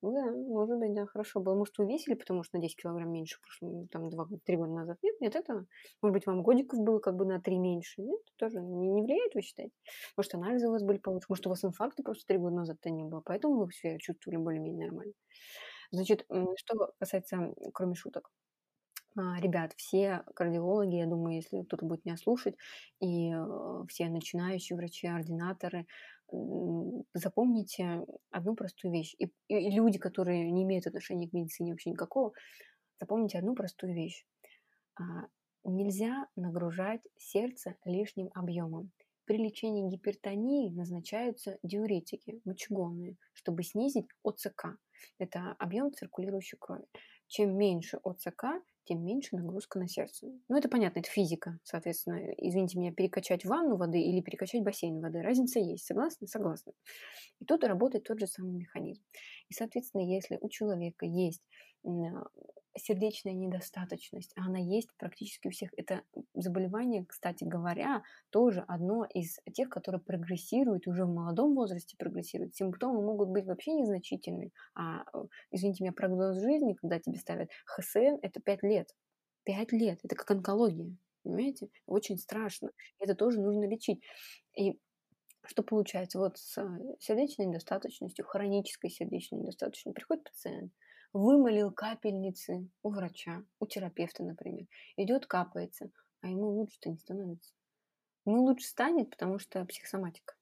Ну да, может быть, да, хорошо было. Может, вы весили, потому что на 10 килограмм меньше, прошлом, там, 2-3 года назад? Нет, нет этого. Может быть, вам годиков было как бы на 3 меньше? Нет, тоже не, не влияет, вы считаете? Может, анализы у вас были получше? Может, у вас инфаркта просто 3 года назад-то не было, поэтому вы себя чувствовали более-менее нормально? Значит, что касается, кроме шуток, а, ребят, все кардиологи, я думаю, если кто-то будет меня слушать, и э, все начинающие врачи, ординаторы, запомните одну простую вещь. И, и люди, которые не имеют отношения к медицине вообще никакого, запомните одну простую вещь. А, нельзя нагружать сердце лишним объемом. При лечении гипертонии назначаются диуретики, мочегонные, чтобы снизить ОЦК. Это объем циркулирующей крови. Чем меньше ОЦК, тем меньше нагрузка на сердце. Ну, это понятно, это физика, соответственно. Извините меня, перекачать ванну воды или перекачать бассейн воды. Разница есть. Согласны? Согласны. И тут работает тот же самый механизм. И, соответственно, если у человека есть сердечная недостаточность, а она есть практически у всех. Это заболевание, кстати говоря, тоже одно из тех, которые прогрессируют, уже в молодом возрасте прогрессируют. Симптомы могут быть вообще незначительные. А, э, извините меня, прогноз жизни, когда тебе ставят ХСН, это 5 лет. 5 лет. Это как онкология. Понимаете? Очень страшно. Это тоже нужно лечить. И что получается? Вот с э, сердечной недостаточностью, хронической сердечной недостаточностью приходит пациент, вымолил капельницы у врача, у терапевта, например, идет, капается, а ему лучше-то не становится. Ему лучше станет, потому что психосоматика.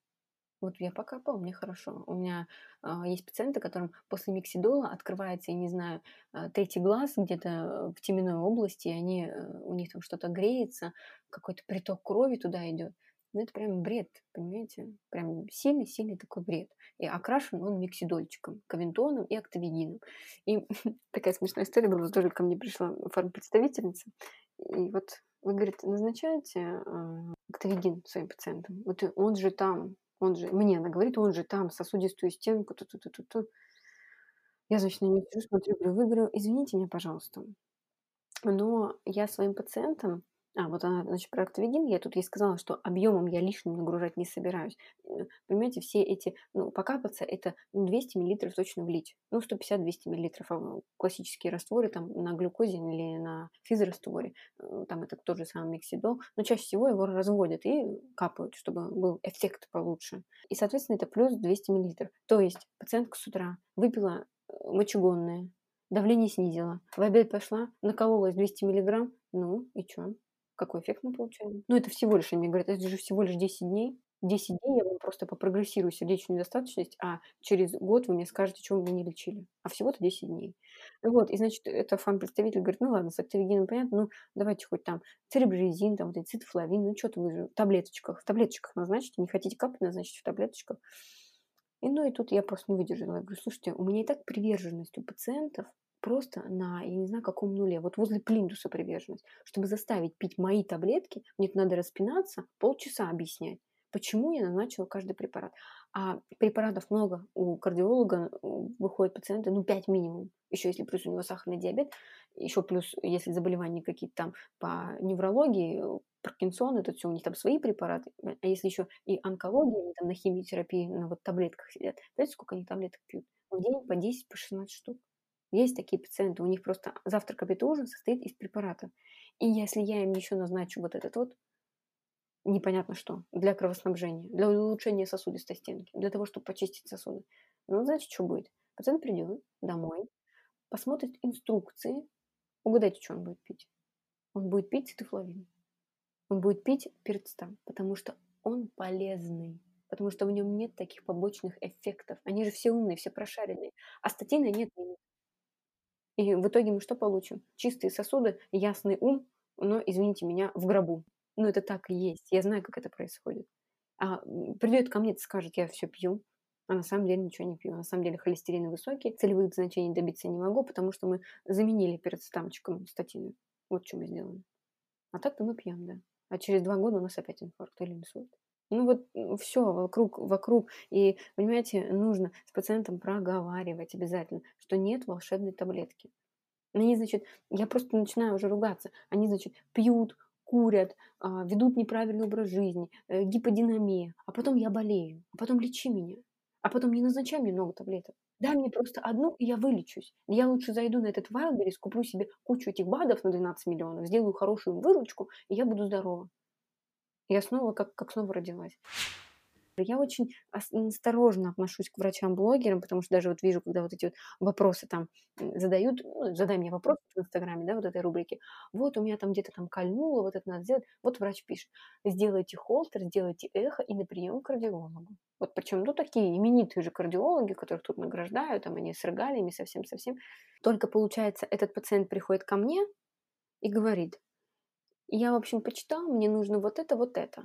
Вот я покапал, мне хорошо. У меня э, есть пациенты, которым после миксидола открывается, я не знаю, э, третий глаз где-то в теменной области, и они, э, у них там что-то греется, какой-то приток крови туда идет. Ну, это прям бред, понимаете? Прям сильный-сильный такой бред. И окрашен он миксидольчиком, кавинтоном и октавигином. И такая смешная история была, тоже ко мне пришла фармпредставительница. И вот вы, говорит, назначаете э, октавигин своим пациентам. Вот он же там, он же, мне она говорит, он же там, сосудистую стенку, ту -ту -ту -ту -ту. Я, значит, на нее смотрю, говорю, вы, говорю, извините меня, пожалуйста, но я своим пациентам а, вот она, значит, про актовидин, я тут ей сказала, что объемом я лишним нагружать не собираюсь. Э, понимаете, все эти, ну, покапаться, это 200 мл точно влить. Ну, 150-200 мл. А классические растворы там на глюкозе или на физрастворе, э, там это тот же самый миксидол, но чаще всего его разводят и капают, чтобы был эффект получше. И, соответственно, это плюс 200 мл. То есть пациентка с утра выпила э, мочегонное, давление снизила, в обед пошла, накололась 200 миллиграмм, ну и что? Какой эффект мы получаем? Ну, это всего лишь, они говорят, это же всего лишь 10 дней. 10 дней я вам просто попрогрессирую сердечную недостаточность, а через год вы мне скажете, что вы не лечили. А всего-то 10 дней. Вот, и, значит, это фан-представитель говорит, ну ладно, с активигином понятно, ну давайте хоть там церебрезин, там вот эти цитофлавин, ну что-то вы же в таблеточках, в таблеточках назначите, не хотите капать, назначите в таблеточках. И ну и тут я просто не выдержала. Я говорю, слушайте, у меня и так приверженность у пациентов просто на, я не знаю, каком нуле, вот возле плинтуса приверженность. Чтобы заставить пить мои таблетки, мне надо распинаться, полчаса объяснять, почему я назначила каждый препарат. А препаратов много. У кардиолога выходят пациенты, ну, 5 минимум. Еще если плюс у него сахарный диабет, еще плюс, если заболевания какие-то там по неврологии, Паркинсон, это все, у них там свои препараты. А если еще и онкология, они там на химиотерапии, на вот таблетках сидят. Знаете, сколько они таблеток пьют? В день по 10, по 16 штук. Есть такие пациенты, у них просто завтрак, обед, ужин состоит из препарата. И если я им еще назначу вот этот вот, непонятно что, для кровоснабжения, для улучшения сосудистой стенки, для того, чтобы почистить сосуды, ну, знаете, что будет? Пациент придет домой, посмотрит инструкции, угадайте, что он будет пить. Он будет пить цитофлавин. Он будет пить перцтам, потому что он полезный потому что в нем нет таких побочных эффектов. Они же все умные, все прошаренные. А статина нет и в итоге мы что получим? Чистые сосуды, ясный ум, но, извините меня, в гробу. Ну, это так и есть. Я знаю, как это происходит. А придет ко мне и скажет, я все пью, а на самом деле ничего не пью. На самом деле холестерин высокий, целевых значений добиться не могу, потому что мы заменили перед стамчиком статины. Вот что мы сделаем. А так-то мы пьем, да. А через два года у нас опять инфаркт или инсульт. Ну вот все вокруг, вокруг. И, понимаете, нужно с пациентом проговаривать обязательно, что нет волшебной таблетки. Они, значит, я просто начинаю уже ругаться. Они, значит, пьют, курят, а, ведут неправильный образ жизни, э, гиподинамия, а потом я болею, а потом лечи меня, а потом не назначай мне много таблеток. Дай мне просто одну, и я вылечусь. Я лучше зайду на этот Wildberries, куплю себе кучу этих БАДов на 12 миллионов, сделаю хорошую выручку, и я буду здорова. Я снова как, как снова родилась. Я очень осторожно отношусь к врачам-блогерам, потому что даже вот вижу, когда вот эти вот вопросы там задают, ну, задай мне вопрос в Инстаграме, да, вот этой рубрики, вот у меня там где-то там кольнуло, вот это надо сделать, вот врач пишет, сделайте холтер, сделайте эхо и на прием к кардиологу. Вот причем, ну, такие именитые же кардиологи, которых тут награждают, там они с регалиями совсем-совсем. Только, получается, этот пациент приходит ко мне и говорит, я, в общем, почитал, мне нужно вот это, вот это.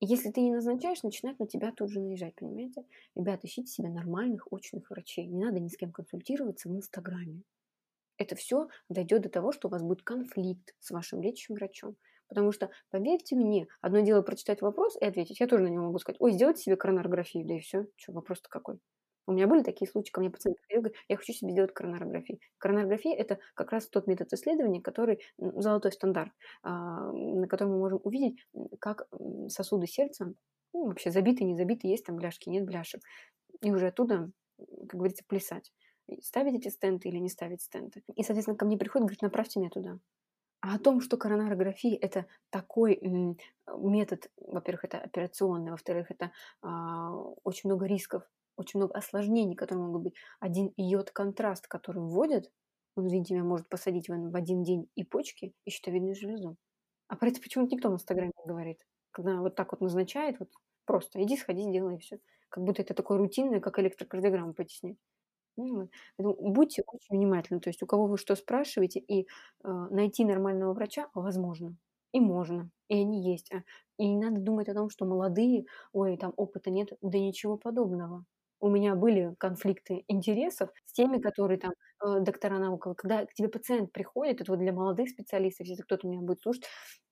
Если ты не назначаешь, начинают на тебя тут же наезжать, понимаете? Ребята, ищите себе нормальных очных врачей. Не надо ни с кем консультироваться в Инстаграме. Это все дойдет до того, что у вас будет конфликт с вашим лечащим врачом. Потому что, поверьте мне, одно дело прочитать вопрос и ответить. Я тоже на него могу сказать, ой, сделайте себе коронарографию, да и все. Что, вопрос-то какой? У меня были такие случаи, ко мне пациент приходил, говорит, я хочу себе сделать коронарографию. Коронарография – это как раз тот метод исследования, который золотой стандарт, а, на котором мы можем увидеть, как сосуды сердца, ну, вообще забиты, не забиты, есть там бляшки, нет бляшек. И уже оттуда, как говорится, плясать. Ставить эти стенты или не ставить стенты. И, соответственно, ко мне приходит, говорит, направьте меня туда. А о том, что коронарография – это такой метод, во-первых, это операционный, во-вторых, это а, очень много рисков очень много осложнений, которые могут быть. Один йод-контраст, который вводят, он, видите, может посадить в один день и почки, и щитовидную железу. А про это почему-то никто в Инстаграме не говорит. Когда вот так вот назначает, вот просто иди, сходи, сделай, все. Как будто это такое рутинное, как электрокардиограмму потеснять. Вот. будьте очень внимательны. То есть у кого вы что спрашиваете, и э, найти нормального врача возможно. И можно. И они есть. А, и не надо думать о том, что молодые, ой, там опыта нет. Да ничего подобного у меня были конфликты интересов с теми, которые там э, доктора наук. Когда к тебе пациент приходит, это вот для молодых специалистов, если кто-то меня будет слушать,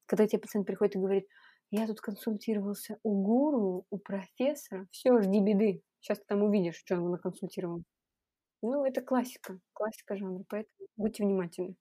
когда тебе пациент приходит и говорит, я тут консультировался у гуру, у профессора, все, жди беды. Сейчас ты там увидишь, что он наконсультировал. Ну, это классика, классика жанра, поэтому будьте внимательны.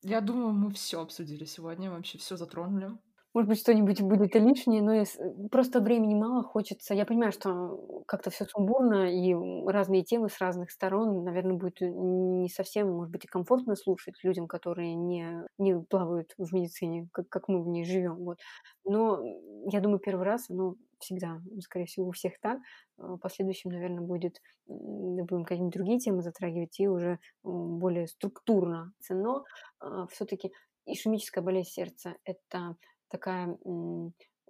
Я думаю, мы все обсудили сегодня, вообще все затронули. Может быть, что-нибудь будет лишнее, но. Э, просто времени мало, хочется. Я понимаю, что как-то все сумбурно, и разные темы с разных сторон, наверное, будет э, не совсем, может быть, и комфортно слушать людям, которые не, не плавают в медицине, как, как мы в ней живем. Вот. Но я думаю, первый раз, ну, всегда, скорее всего, у всех так. В последующем, наверное, будет, будем какие-нибудь другие темы затрагивать и уже более структурно. Но а, все-таки ишемическая болезнь сердца – это такая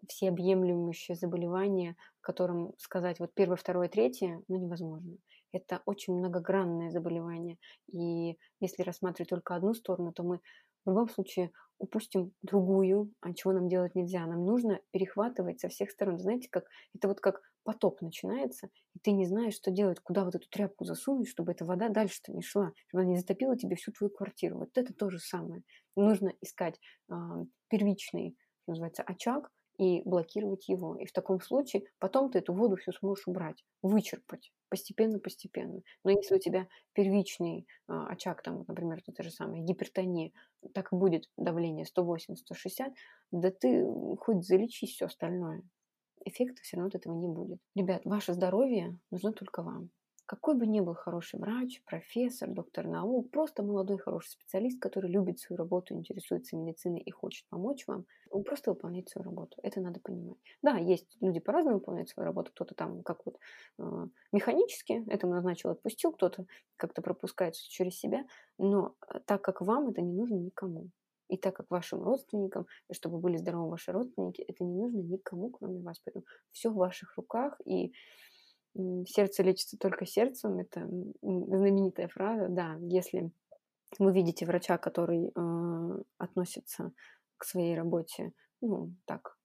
всеобъемлющее заболевание, которым сказать вот первое, второе, третье, ну, невозможно. Это очень многогранное заболевание. И если рассматривать только одну сторону, то мы в любом случае упустим другую, а чего нам делать нельзя. Нам нужно перехватывать со всех сторон. Знаете, как это вот как потоп начинается, и ты не знаешь, что делать, куда вот эту тряпку засунуть, чтобы эта вода дальше-то не шла, чтобы она не затопила тебе всю твою квартиру. Вот это то же самое. Нужно искать э, называется, очаг, и блокировать его. И в таком случае потом ты эту воду всю сможешь убрать, вычерпать постепенно-постепенно. Но если у тебя первичный а, очаг, там, например, это же самое, гипертония, так будет давление 180-160, да ты хоть залечи все остальное. Эффекта все равно от этого не будет. Ребят, ваше здоровье нужно только вам. Какой бы ни был хороший врач, профессор, доктор наук, просто молодой хороший специалист, который любит свою работу, интересуется медициной и хочет помочь вам, он просто выполняет свою работу. Это надо понимать. Да, есть люди по-разному выполняют свою работу. Кто-то там как вот э, механически этому назначил, отпустил, кто-то как-то пропускает через себя. Но э, так как вам это не нужно никому. И так как вашим родственникам, чтобы были здоровы ваши родственники, это не нужно никому, кроме вас. Поэтому все в ваших руках. И сердце лечится только сердцем, это знаменитая фраза, да, если вы видите врача, который э, относится к своей работе, ну, так,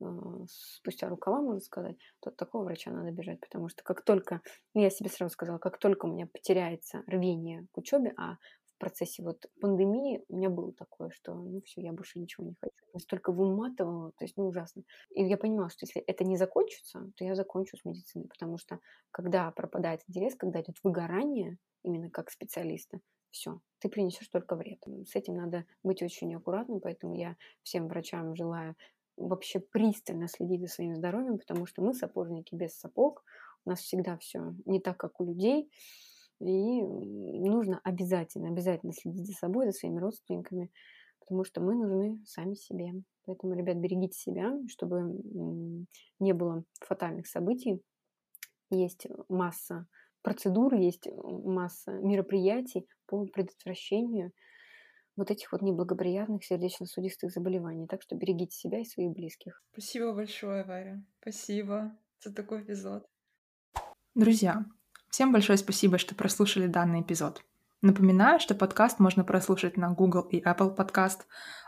э, спустя рукава, можно сказать, то от такого врача надо бежать, потому что как только, ну, я себе сразу сказала, как только у меня потеряется рвение к учебе, а в процессе вот пандемии у меня было такое, что ну все, я больше ничего не хочу. Настолько выматывало, то есть ну ужасно. И я понимала, что если это не закончится, то я закончу с медициной, потому что когда пропадает интерес, когда идет выгорание, именно как специалиста, все, ты принесешь только вред. С этим надо быть очень аккуратным, поэтому я всем врачам желаю вообще пристально следить за своим здоровьем, потому что мы сапожники без сапог, у нас всегда все не так, как у людей, и нужно обязательно, обязательно следить за собой, за своими родственниками, потому что мы нужны сами себе. Поэтому, ребят, берегите себя, чтобы не было фатальных событий. Есть масса процедур, есть масса мероприятий по предотвращению вот этих вот неблагоприятных сердечно-сосудистых заболеваний. Так что берегите себя и своих близких. Спасибо большое, Варя. Спасибо за такой эпизод. Друзья, Всем большое спасибо, что прослушали данный эпизод. Напоминаю, что подкаст можно прослушать на Google и Apple Podcast,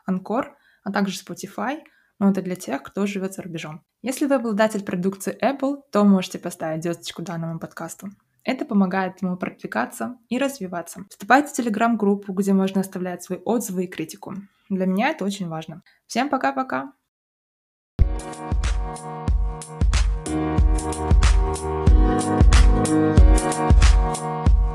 Anchor, а также Spotify, но это для тех, кто живет за рубежом. Если вы обладатель продукции Apple, то можете поставить звездочку данному подкасту. Это помогает ему продвигаться и развиваться. Вступайте в телеграм-группу, где можно оставлять свои отзывы и критику. Для меня это очень важно. Всем пока-пока! Thank you.